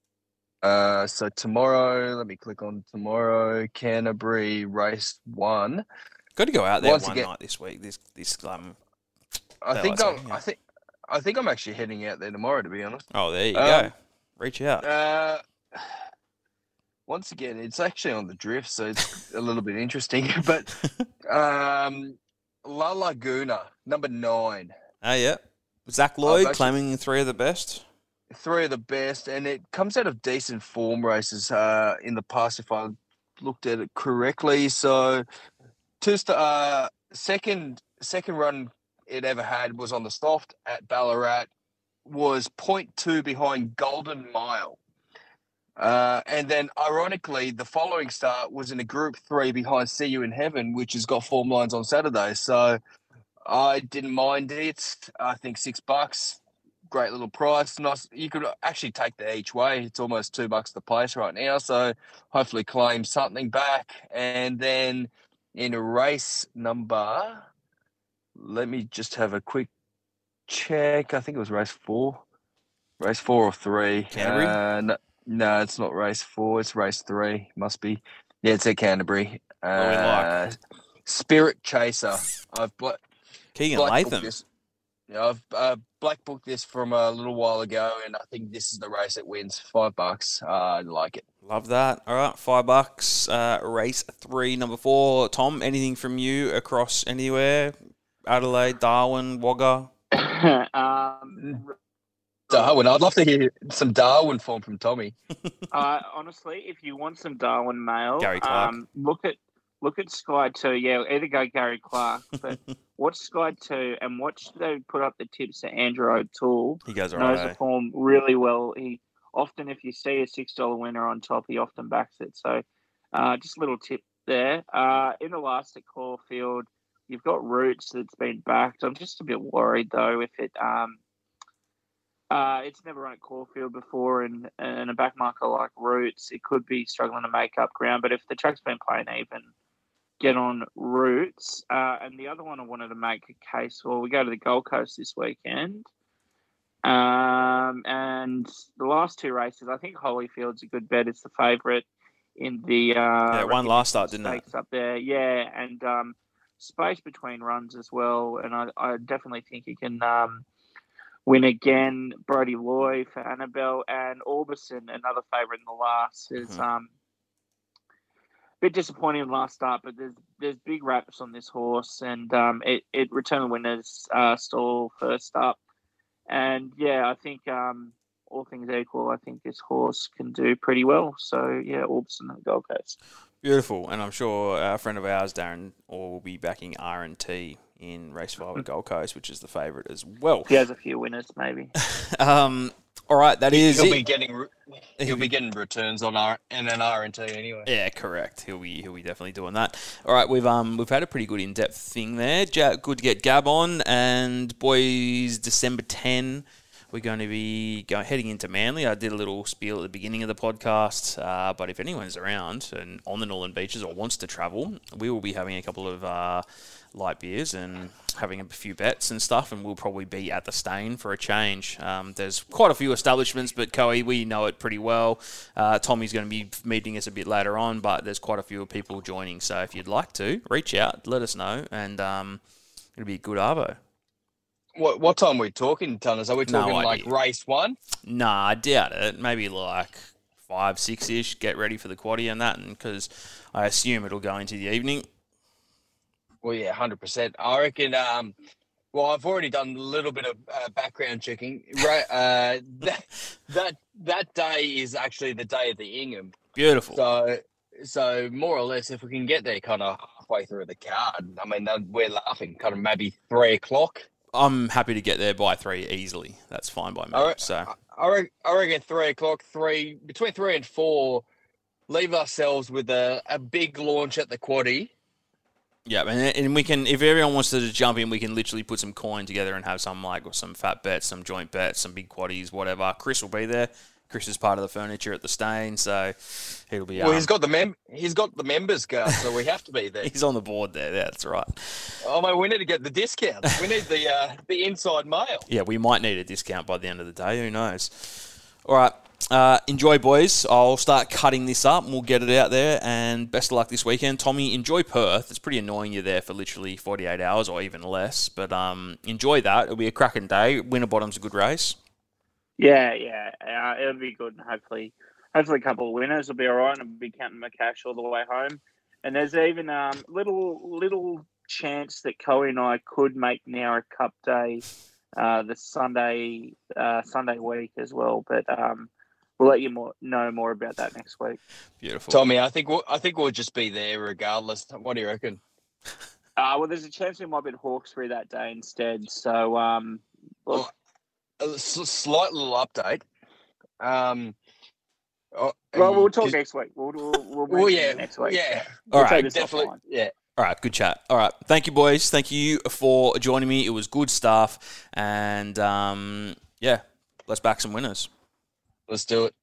Uh, so tomorrow, let me click on tomorrow. Canterbury race one. Got to go out there Once one again- night this week. This this um. I think I I'm. see, I think. I think I'm actually heading out there tomorrow. To be honest. Oh, there you Um, go. Reach out. Uh, once again, it's actually on the drift, so it's [LAUGHS] a little bit interesting. [LAUGHS] But um, La Laguna, number nine, Oh yeah. Zac Lloyd actually- claiming three of the best. three of the best, and it comes out of decent form races uh, in the past, if I looked at it correctly. So, two st- uh, second second run it ever had was on the soft at Ballarat, was 0.2 behind Golden Mile. Uh, and then, ironically, the following start was in a Group Three behind See You in Heaven, which has got form lines on Saturday. So, I didn't mind it. I think six bucks, great little price. Nice. You could actually take that each way. It's almost two bucks the place right now. So, hopefully, claim something back. And then in race number, let me just have a quick check. I think it was race four, race four or three. Canterbury? Uh, no, no, it's not race four. It's race three. Must be. Yeah, it's at Canterbury. we like? Uh, Spirit Chaser. I've bla- Keagan black booked Latham. this. Yeah, I've uh, black booked this from a little while ago, and I think this is the race that wins five bucks. Uh, I like it. Love that. All right, five bucks. Uh, race three, number four. Tom, anything from you across anywhere? Adelaide, Darwin, Wagga. [LAUGHS] um, Darwin. I'd love to hear some Darwin form from Tommy. [LAUGHS] uh, honestly, if you want some Darwin mail, Gary Clark. um, look at look at Sky Two. Yeah, either go Gary Clark, [LAUGHS] but watch Sky Two and watch they put up the tips to Andrew O'Toole. He goes all knows right. the eh? form really well. He often, if you see a six dollar winner on top, he often backs it. So, uh, just a little tip there. Uh, in Elastic Caulfield, you've got Roots that's been backed. I'm just a bit worried though if it. Um, uh, it's never run at Caulfield before, and and a back marker like Roots, it could be struggling to make up ground. But if the track's been playing even, get on Roots. Uh, and the other one I wanted to make a case for, we go to the Gold Coast this weekend. Um, and the last two races, I think Holyfield's a good bet. It's the favourite in the uh, Yeah, won last start, didn't it? up there. Yeah, and um, space between runs as well. And I, I definitely think he can um, win again. Brody Loy for Annabel and Orbison, another favourite in the last, is Mhm. um, a bit disappointing in the last start. But there's there's big raps on this horse, and um, it it returned the winners uh, stall first up. And yeah, I think um, all things equal, I think this horse can do pretty well. So yeah, Orbison and Gold Coast. Beautiful, and I'm sure a friend of ours, Darren, will be backing R and T in race five at Gold Coast, which is the favourite as well. He has a few winners, maybe. [LAUGHS] Um, all right, that is He'll it. be getting he'll be getting returns on R and an R and T anyway. Yeah, correct. He'll be he'll be definitely doing that. All right, we've um we've had a pretty good in depth thing there. Ja- good to get Gab on, and boys, December ten. We're going to be going heading into Manly. I did a little spiel at the beginning of the podcast, uh, but if anyone's around and on the Northern Beaches or wants to travel, we will be having a couple of uh, light beers and having a few bets and stuff, and we'll probably be at the Steyne for a change. Um, there's quite a few establishments, but Coe, we know it pretty well. Uh, Tommy's going to be meeting us a bit later on, but there's quite a few people joining. So if you'd like to, reach out, let us know, and um, it'll be a good arvo. What what time are we talking, Tunners? Are we No talking like race one? Nah, I doubt it. Maybe like five, six ish. Get ready for the quaddy and that, and because I assume it'll go into the evening. Well, yeah, hundred percent. I reckon. Um, well, I've already done a little bit of uh, background checking. Right, uh, [LAUGHS] that that that day is actually the day of the Ingham. Beautiful. So, so more or less, if we can get there, kind of halfway through the card, I mean, we're laughing, kind of maybe three o'clock. I'm happy to get there by three easily. That's fine by me. All right. So I reckon, I reckon three o'clock, three between three and four. Leave ourselves with a, a big launch at the quaddy. yeah, and, and we can if everyone wants to just jump in, we can literally put some coin together and have some like some fat bets, some joint bets, some big quaddies, whatever. Chris will be there. Chris is part of the furniture at the Steyne, so he'll be. Well, um, he's got the mem he's got the members card, so we have to be there. [LAUGHS] he's on the board there. Yeah, that's right. Oh man, we need to get the discount. We need the uh, the inside mail. Yeah, we might need a discount by the end of the day. Who knows? All right. Uh, enjoy, boys. I'll start cutting this up and we'll get it out there. And best of luck this weekend. Tommy, enjoy Perth. It's pretty annoying you're there for literally 48 hours or even less. But um, enjoy that. It'll be a cracking day. Winter Winterbottom's a good race. Yeah, yeah, uh, it'll be good. And hopefully, hopefully, a couple of winners will be all right. And I'll be counting my cash all the way home. And there's even um little little chance that Coe and I could make now a Cup Day, uh, the Sunday uh, Sunday week as well. But um, we'll let you more know more about that next week. Beautiful. Tommy, I think we'll, I think we'll just be there regardless. What do you reckon? Uh, well, there's a chance we might be at Hawkesbury that day instead. So um, look, A s- slight little update. Um, oh, well, we'll talk next week. We'll we'll, we'll [LAUGHS] Well, mention yeah, next week. yeah, All We'll right. definitely, yeah. All right, good chat. All right, thank you, boys. Thank you for joining me. It was good stuff. And um, yeah, let's back some winners. Let's do it.